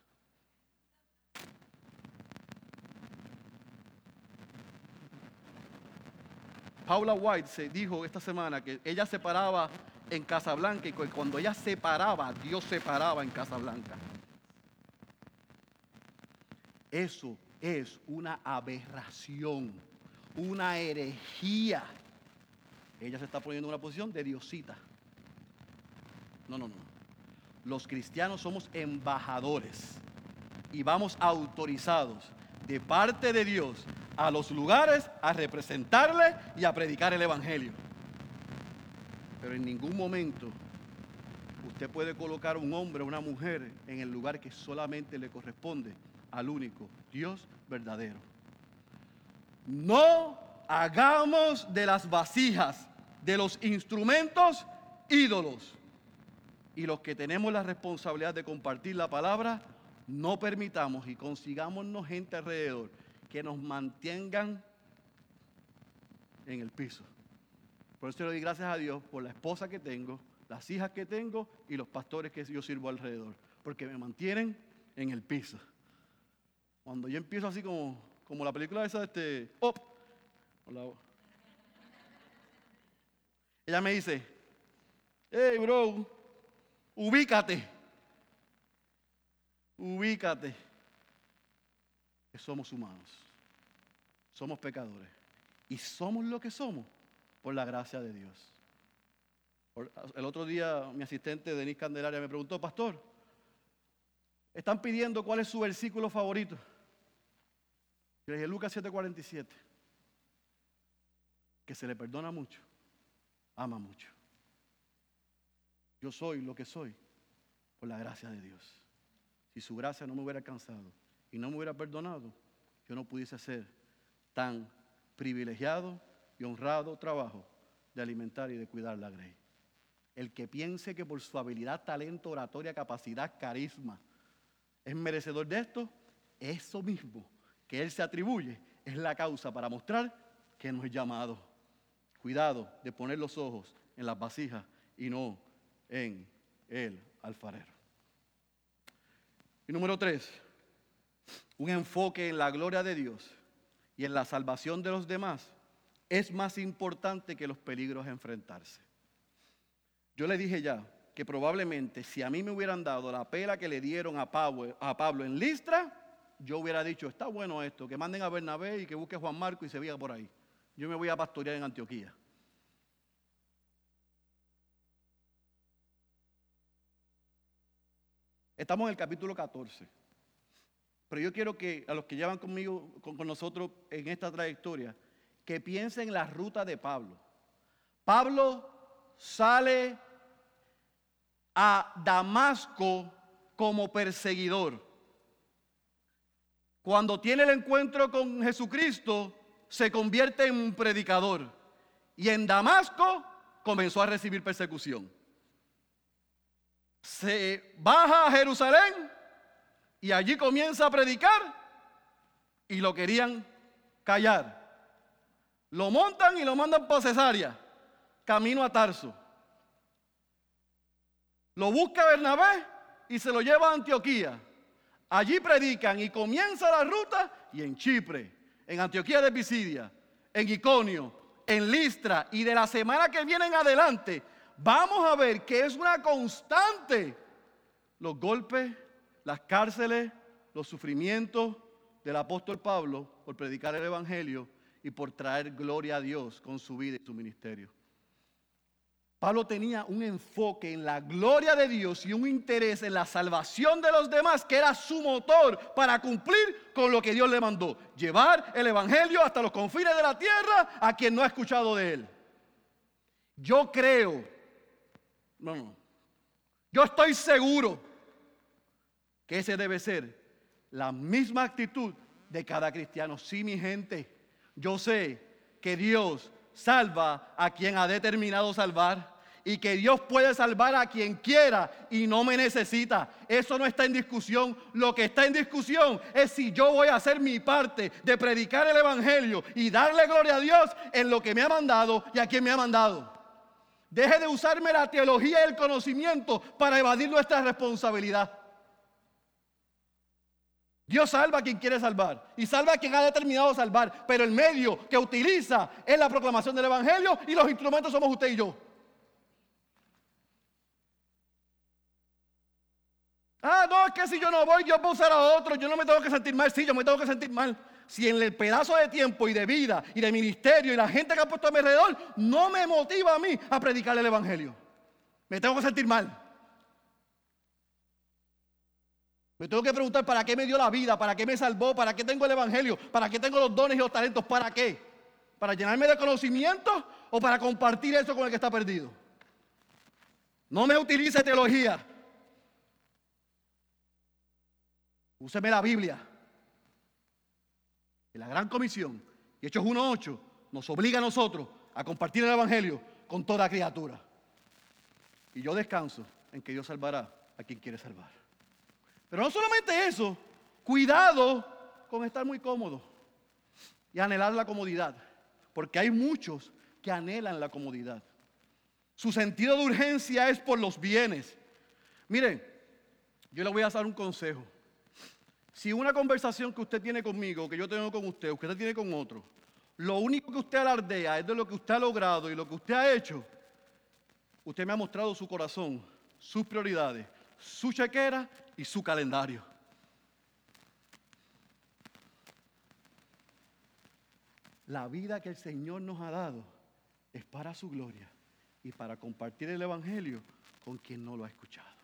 Paula White se dijo esta semana que ella se paraba en Casa Blanca y cuando ella se paraba, Dios se paraba en Casa Blanca. Eso es una aberración, una herejía. Ella se está poniendo en una posición de diosita. No, no, no. Los cristianos somos embajadores y vamos autorizados de parte de Dios a los lugares a representarle y a predicar el Evangelio. Pero en ningún momento usted puede colocar un hombre o una mujer en el lugar que solamente le corresponde al único Dios verdadero. No hagamos de las vasijas, de los instrumentos, ídolos. Y los que tenemos la responsabilidad de compartir la palabra, no permitamos y consigámonos gente alrededor que nos mantengan en el piso. Por eso le doy gracias a Dios por la esposa que tengo, las hijas que tengo y los pastores que yo sirvo alrededor, porque me mantienen en el piso. Cuando yo empiezo así como, como la película esa de este, ¡op! Ella me dice, hey bro, ubícate, ubícate. Que somos humanos, somos pecadores y somos lo que somos por la gracia de Dios. El otro día mi asistente Denis Candelaria me preguntó, pastor, están pidiendo cuál es su versículo favorito. Le dije, Lucas 7:47, que se le perdona mucho, ama mucho. Yo soy lo que soy por la gracia de Dios. Si su gracia no me hubiera alcanzado y no me hubiera perdonado, yo no pudiese hacer tan privilegiado y honrado trabajo de alimentar y de cuidar la grey. El que piense que por su habilidad, talento, oratoria, capacidad, carisma, es merecedor de esto, eso mismo que él se atribuye es la causa para mostrar que no es llamado. Cuidado de poner los ojos en las vasijas y no en el alfarero. Y número tres, un enfoque en la gloria de Dios y en la salvación de los demás es más importante que los peligros a enfrentarse. Yo le dije ya que probablemente si a mí me hubieran dado la pela que le dieron a Pablo, en Listra, yo hubiera dicho, está bueno esto, que manden a Bernabé y que busque a Juan Marco y se vaya por ahí. Yo me voy a pastorear en Antioquía. Estamos en el capítulo 14. Pero yo quiero que a los que llevan conmigo, con, nosotros en esta trayectoria, que piensen en la ruta de Pablo. Pablo sale a Damasco como perseguidor. Cuando tiene el encuentro con Jesucristo, se convierte en un predicador. Y en Damasco comenzó a recibir persecución. Se baja a Jerusalén y allí comienza a predicar y lo querían callar. Lo montan y lo mandan por cesárea, camino a Tarso. Lo busca Bernabé y se lo lleva a Antioquía. Allí predican y comienza la ruta y en Chipre, en Antioquía de Pisidia, en Iconio, en Listra y de la semana que viene en adelante, vamos a ver que es una constante los golpes, las cárceles, los sufrimientos del apóstol Pablo por predicar el Evangelio y por traer gloria a Dios con su vida y su ministerio. Pablo tenía un enfoque en la gloria de Dios y un interés en la salvación de los demás, que era su motor para cumplir con lo que Dios le mandó. Llevar el Evangelio hasta los confines de la tierra a quien no ha escuchado de él. Yo creo, no, yo estoy seguro que ese debe ser la misma actitud de cada cristiano. Sí, mi gente, yo sé que Dios salva a quien ha determinado salvar y que Dios puede salvar a quien quiera y no me necesita. Eso no está en discusión. Lo que está en discusión es si yo voy a hacer mi parte de predicar el Evangelio y darle gloria a Dios en lo que me ha mandado y a quien me ha mandado. Deje de usarme la teología y el conocimiento para evadir nuestra responsabilidad. Dios salva a quien quiere salvar y salva a quien ha determinado salvar, pero el medio que utiliza es la proclamación del Evangelio y los instrumentos somos usted y yo. Ah, no, es que si yo no voy, yo puedo usar a otro, yo no me tengo que sentir mal, sí, yo me tengo que sentir mal. Si en el pedazo de tiempo y de vida y de ministerio y la gente que ha puesto a mi alrededor no me motiva a mí a predicar el Evangelio, me tengo que sentir mal. Me tengo que preguntar para qué me dio la vida, para qué me salvó, para qué tengo el Evangelio, para qué tengo los dones y los talentos, para qué. ¿Para llenarme de conocimiento o para compartir eso con el que está perdido? No me utilice teología. Úseme la Biblia. La gran comisión, y Hechos 1.8, nos obliga a nosotros a compartir el Evangelio con toda criatura. Y yo descanso en que Dios salvará a quien quiere salvar. Pero no solamente eso, cuidado con estar muy cómodo y anhelar la comodidad, porque hay muchos que anhelan la comodidad. Su sentido de urgencia es por los bienes. Miren, yo le voy a dar un consejo. Si una conversación que usted tiene conmigo, que yo tengo con usted, usted tiene con otro, lo único que usted alardea es de lo que usted ha logrado y lo que usted ha hecho, usted me ha mostrado su corazón, sus prioridades, su chequera y su calendario. La vida que el Señor nos ha dado es para su gloria y para compartir el Evangelio con quien no lo ha escuchado.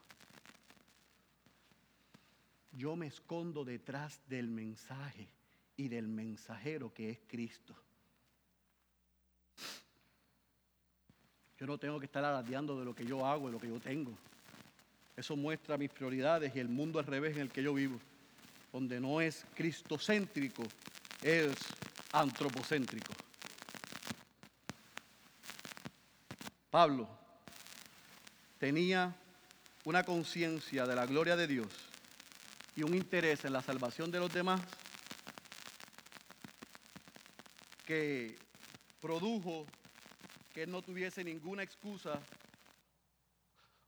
Yo me escondo detrás del mensaje y del mensajero que es Cristo. Yo no tengo que estar alardeando de lo que yo hago, de lo que yo tengo. Eso muestra mis prioridades y el mundo al revés en el que yo vivo, donde no es cristocéntrico, es antropocéntrico. Pablo tenía una conciencia de la gloria de Dios y un interés en la salvación de los demás que produjo que él no tuviese ninguna excusa.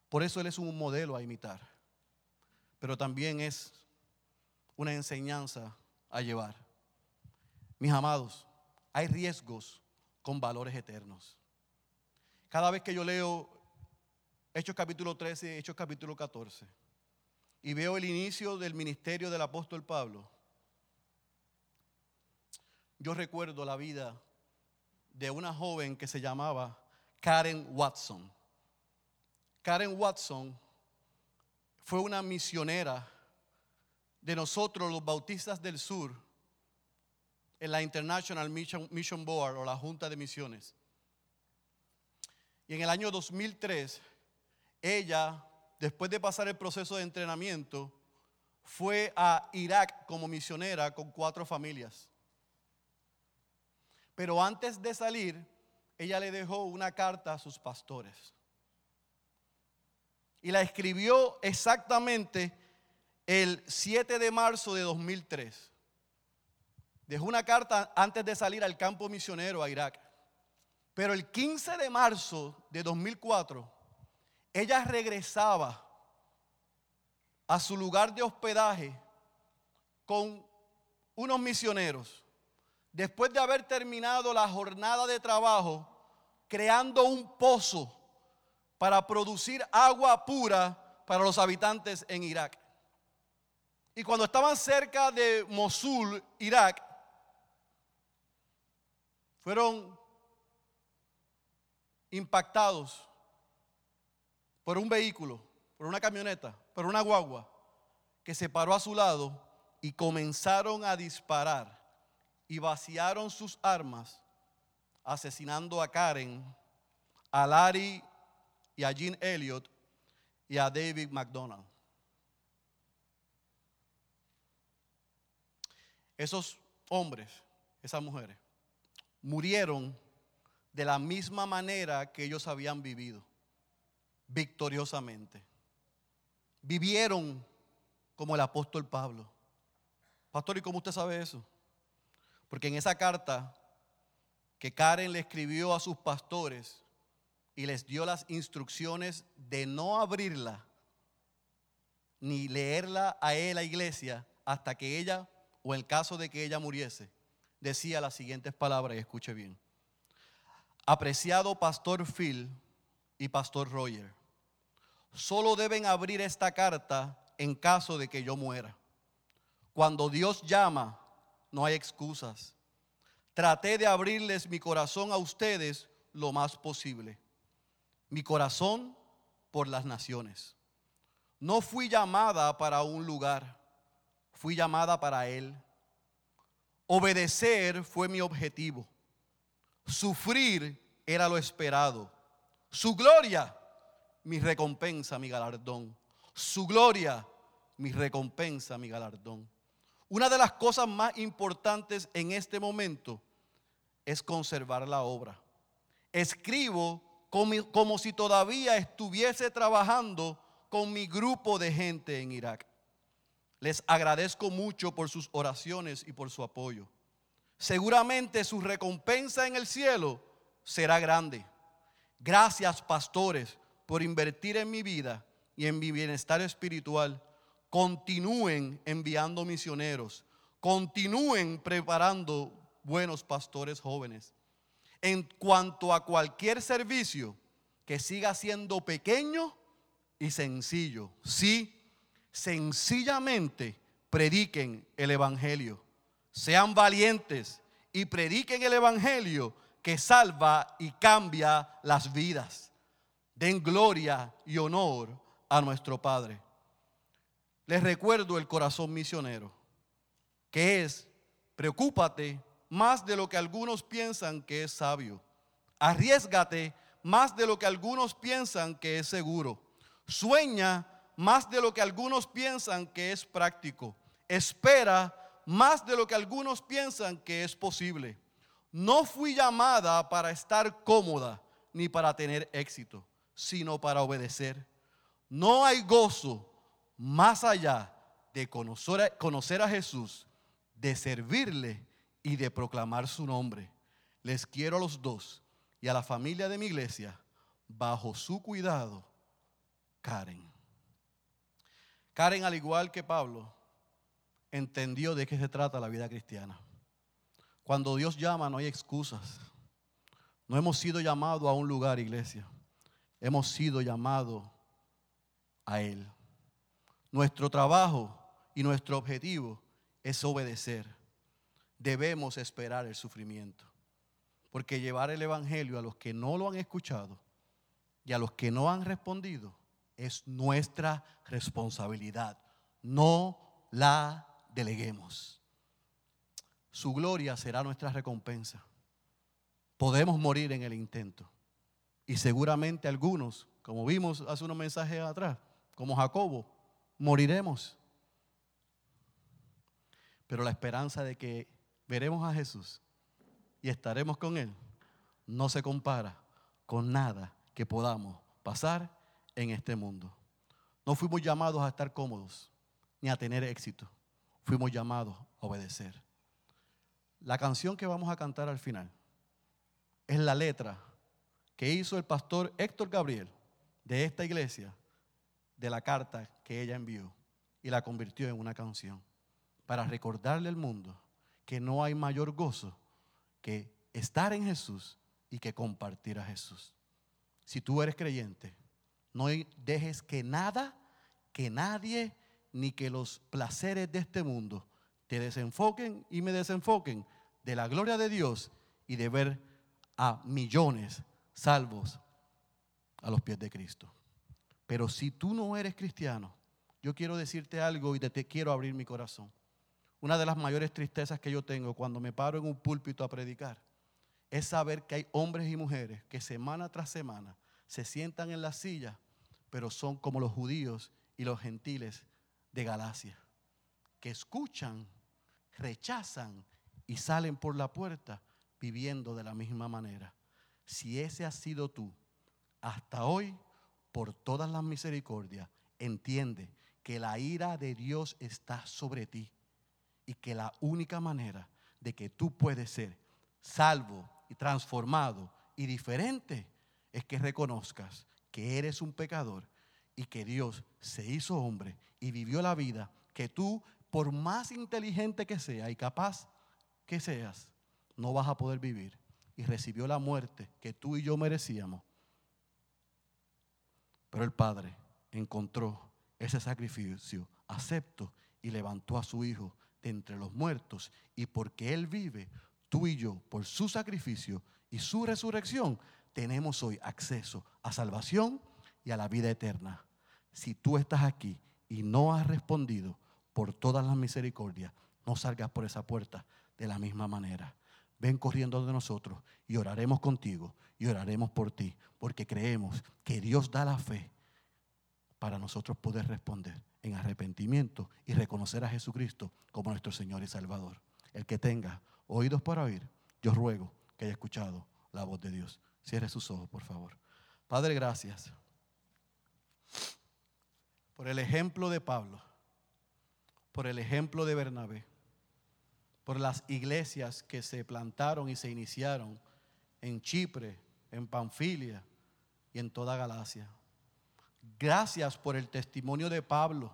Por eso él es un modelo a imitar, pero también es una enseñanza a llevar. Mis amados, hay riesgos con valores eternos. Cada vez que yo leo Hechos capítulo 13 y Hechos capítulo 14 y veo el inicio del ministerio del apóstol Pablo, yo recuerdo la vida de una joven que se llamaba Karen Watson. Karen Watson fue una misionera de nosotros los bautistas del sur en la International Mission, Board o la Junta de Misiones. Y en el año 2003, ella, después de pasar el proceso de entrenamiento, fue a Irak como misionera con cuatro familias. Pero antes de salir, ella le dejó una carta a sus pastores. Y la escribió exactamente el 7 de marzo de 2003. Dejó una carta antes de salir al campo misionero a Irak. Pero el 15 de marzo de 2004, ella regresaba a su lugar de hospedaje con unos misioneros después de haber terminado la jornada de trabajo, creando un pozo para producir agua pura para los habitantes en Irak. Y cuando estaban cerca de Mosul, Irak, fueron impactados por un vehículo, por una camioneta, por una guagua, que se paró a su lado y comenzaron a disparar y vaciaron sus armas, asesinando a Karen, a Larry y a Jean Elliott y a David McDonald. Esos hombres, esas mujeres, murieron de la misma manera que ellos habían vivido, victoriosamente. Vivieron como el apóstol Pablo. Pastor, ¿y cómo usted sabe eso? Porque en esa carta que Karen le escribió a sus pastores y les dio las instrucciones de no abrirla ni leerla a él, la iglesia, hasta que ella, o en el caso de que ella muriese, decía las siguientes palabras, y escuche bien. Apreciado pastor Phil y pastor Roger, solo deben abrir esta carta en caso de que yo muera. Cuando Dios llama, no hay excusas. Traté de abrirles mi corazón a ustedes lo más posible. Mi corazón por las naciones. No fui llamada para un lugar, fui llamada para Él. Obedecer fue mi objetivo. Sufrir era lo esperado. Su gloria, mi recompensa, mi galardón. Su gloria, mi recompensa, mi galardón. Una de las cosas más importantes en este momento es conservar la obra. Escribo como, si todavía estuviese trabajando con mi grupo de gente en Irak. Les agradezco mucho por sus oraciones y por su apoyo. Seguramente su recompensa en el cielo será grande. Gracias, pastores, por invertir en mi vida y en mi bienestar espiritual continúen enviando misioneros, continúen preparando buenos pastores jóvenes. En cuanto a cualquier servicio, que siga siendo pequeño y sencillo. Sí, sencillamente prediquen el Evangelio. Sean valientes y prediquen el Evangelio que salva y cambia las vidas. Den gloria y honor a nuestro Padre les recuerdo el corazón misionero, que es, preocúpate más de lo que algunos piensan que es sabio. Arriesgate más de lo que algunos piensan que es seguro. Sueña más de lo que algunos piensan que es práctico. Espera más de lo que algunos piensan que es posible. No fui llamada para estar cómoda ni para tener éxito. Sino para obedecer. No hay gozo más allá de conocer a, Jesús, de servirle y de proclamar su nombre. Les quiero a los dos y a la familia de mi iglesia, bajo su cuidado, Karen. Karen, al igual que Pablo, entendió de qué se trata la vida cristiana. Cuando Dios llama no hay excusas. No hemos sido llamados a un lugar, iglesia. Hemos sido llamados a Él. Nuestro trabajo y nuestro objetivo es obedecer. Debemos esperar el sufrimiento. Porque llevar el Evangelio a los que no lo han escuchado y a los que no han respondido es nuestra responsabilidad. No la deleguemos. Su gloria será nuestra recompensa. Podemos morir en el intento. Y seguramente algunos, como vimos hace unos mensajes atrás, como Jacobo, moriremos. Pero la esperanza de que veremos a Jesús y estaremos con Él no se compara con nada que podamos pasar en este mundo. No fuimos llamados a estar cómodos ni a tener éxito. Fuimos llamados a obedecer. La canción que vamos a cantar al final es la letra que hizo el pastor Héctor Gabriel de esta iglesia de la carta que ella envió y la convirtió en una canción para recordarle al mundo que no hay mayor gozo que estar en Jesús y que compartir a Jesús. Si tú eres creyente, no dejes que nada, que nadie, ni que los placeres de este mundo te desenfoquen y me desenfoquen de la gloria de Dios y de ver a millones salvos a los pies de Cristo. Pero si tú no eres cristiano, yo quiero decirte algo y te, quiero abrir mi corazón. Una de las mayores tristezas que yo tengo cuando me paro en un púlpito a predicar es saber que hay hombres y mujeres que semana tras semana se sientan en la silla, pero son como los judíos y los gentiles de Galacia, que escuchan, rechazan y salen por la puerta viviendo de la misma manera. Si ese ha sido tú, hasta hoy, por todas las misericordias, entiende que la ira de Dios está sobre ti y que la única manera de que tú puedes ser salvo y transformado y diferente es que reconozcas que eres un pecador y que Dios se hizo hombre y vivió la vida que tú, por más inteligente que sea y capaz que seas, no vas a poder vivir. Y recibió la muerte que tú y yo merecíamos. Pero el Padre encontró ese sacrificio, aceptó y levantó a su Hijo de entre los muertos. Y porque Él vive, tú y yo, por su sacrificio y su resurrección, tenemos hoy acceso a salvación y a la vida eterna. Si tú estás aquí y no has respondido por todas las misericordias, no salgas por esa puerta de la misma manera. Ven corriendo de nosotros y oraremos contigo y oraremos por ti, porque creemos que Dios da la fe para nosotros poder responder en arrepentimiento y reconocer a Jesucristo como nuestro Señor y Salvador. El que tenga oídos para oír, yo ruego que haya escuchado la voz de Dios. Cierre sus ojos, por favor. Padre, gracias por el ejemplo de Pablo, por el ejemplo de Bernabé por las iglesias que se plantaron y se iniciaron en Chipre, en Panfilia y en toda Galacia. Gracias por el testimonio de Pablo,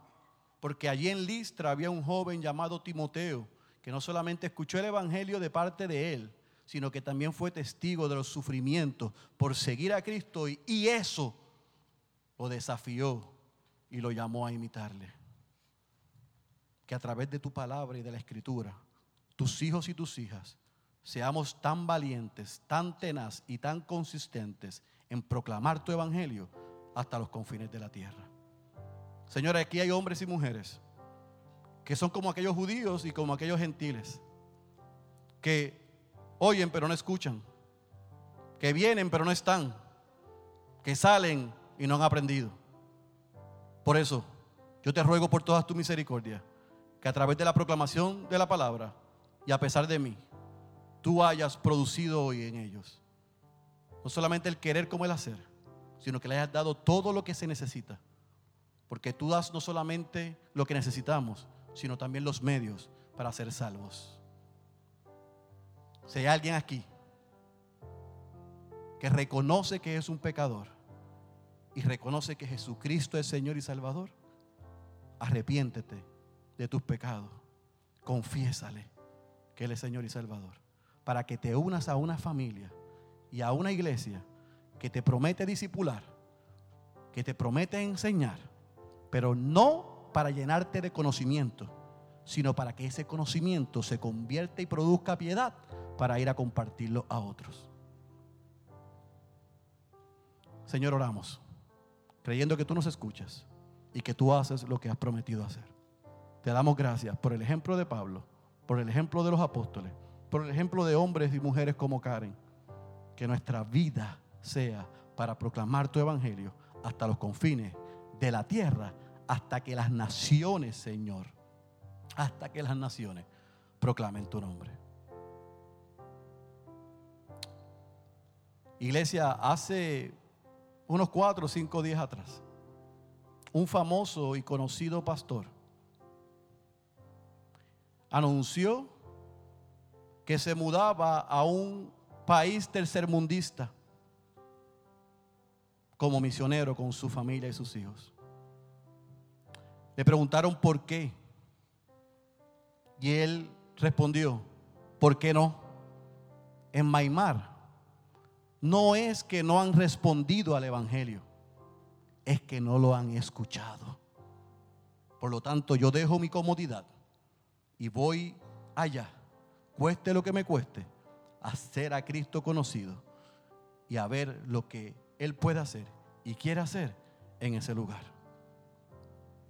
porque allí en Listra había un joven llamado Timoteo, que no solamente escuchó el Evangelio de parte de él, sino que también fue testigo de los sufrimientos por seguir a Cristo y, y eso lo desafió y lo llamó a imitarle. Que a través de tu palabra y de la escritura tus hijos y tus hijas seamos tan valientes, tan tenaz y tan consistentes en proclamar tu evangelio hasta los confines de la tierra. Señora, aquí hay hombres y mujeres que son como aquellos judíos y como aquellos gentiles, que oyen pero no escuchan, que vienen pero no están, que salen y no han aprendido. Por eso, yo te ruego por todas tu misericordia, que a través de la proclamación de la palabra, y a pesar de mí, tú hayas producido hoy en ellos. No solamente el querer como el hacer, sino que le hayas dado todo lo que se necesita. Porque tú das no solamente lo que necesitamos, sino también los medios para ser salvos. Si hay alguien aquí que reconoce que es un pecador y reconoce que Jesucristo es Señor y Salvador, arrepiéntete de tus pecados. Confiésale que Él es Señor y Salvador. Para que te unas a una familia y a una iglesia que te promete discipular, que te promete enseñar, pero no para llenarte de conocimiento, sino para que ese conocimiento se convierta y produzca piedad para ir a compartirlo a otros. Señor, oramos, creyendo que tú nos escuchas y que tú haces lo que has prometido hacer. Te damos gracias por el ejemplo de Pablo, por el ejemplo de los apóstoles, por el ejemplo de hombres y mujeres como Karen. Que nuestra vida sea para proclamar tu evangelio hasta los confines de la tierra, hasta que las naciones, Señor, hasta que las naciones proclamen tu nombre. Iglesia, hace unos cuatro cinco días atrás, un famoso y conocido pastor anunció que se mudaba a un país tercermundista como misionero con su familia y sus hijos. Le preguntaron por qué. Y él respondió, ¿por qué no? En Maimar no es que no han respondido al Evangelio, es que no lo han escuchado. Por lo tanto, yo dejo mi comodidad y voy allá, cueste lo que me cueste, a hacer a Cristo conocido y a ver lo que él puede hacer y quiere hacer en ese lugar.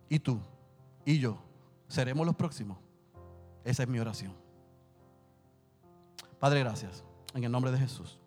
Y tú y yo seremos los próximos. Esa es mi oración. Padre, gracias. En el nombre de Jesús.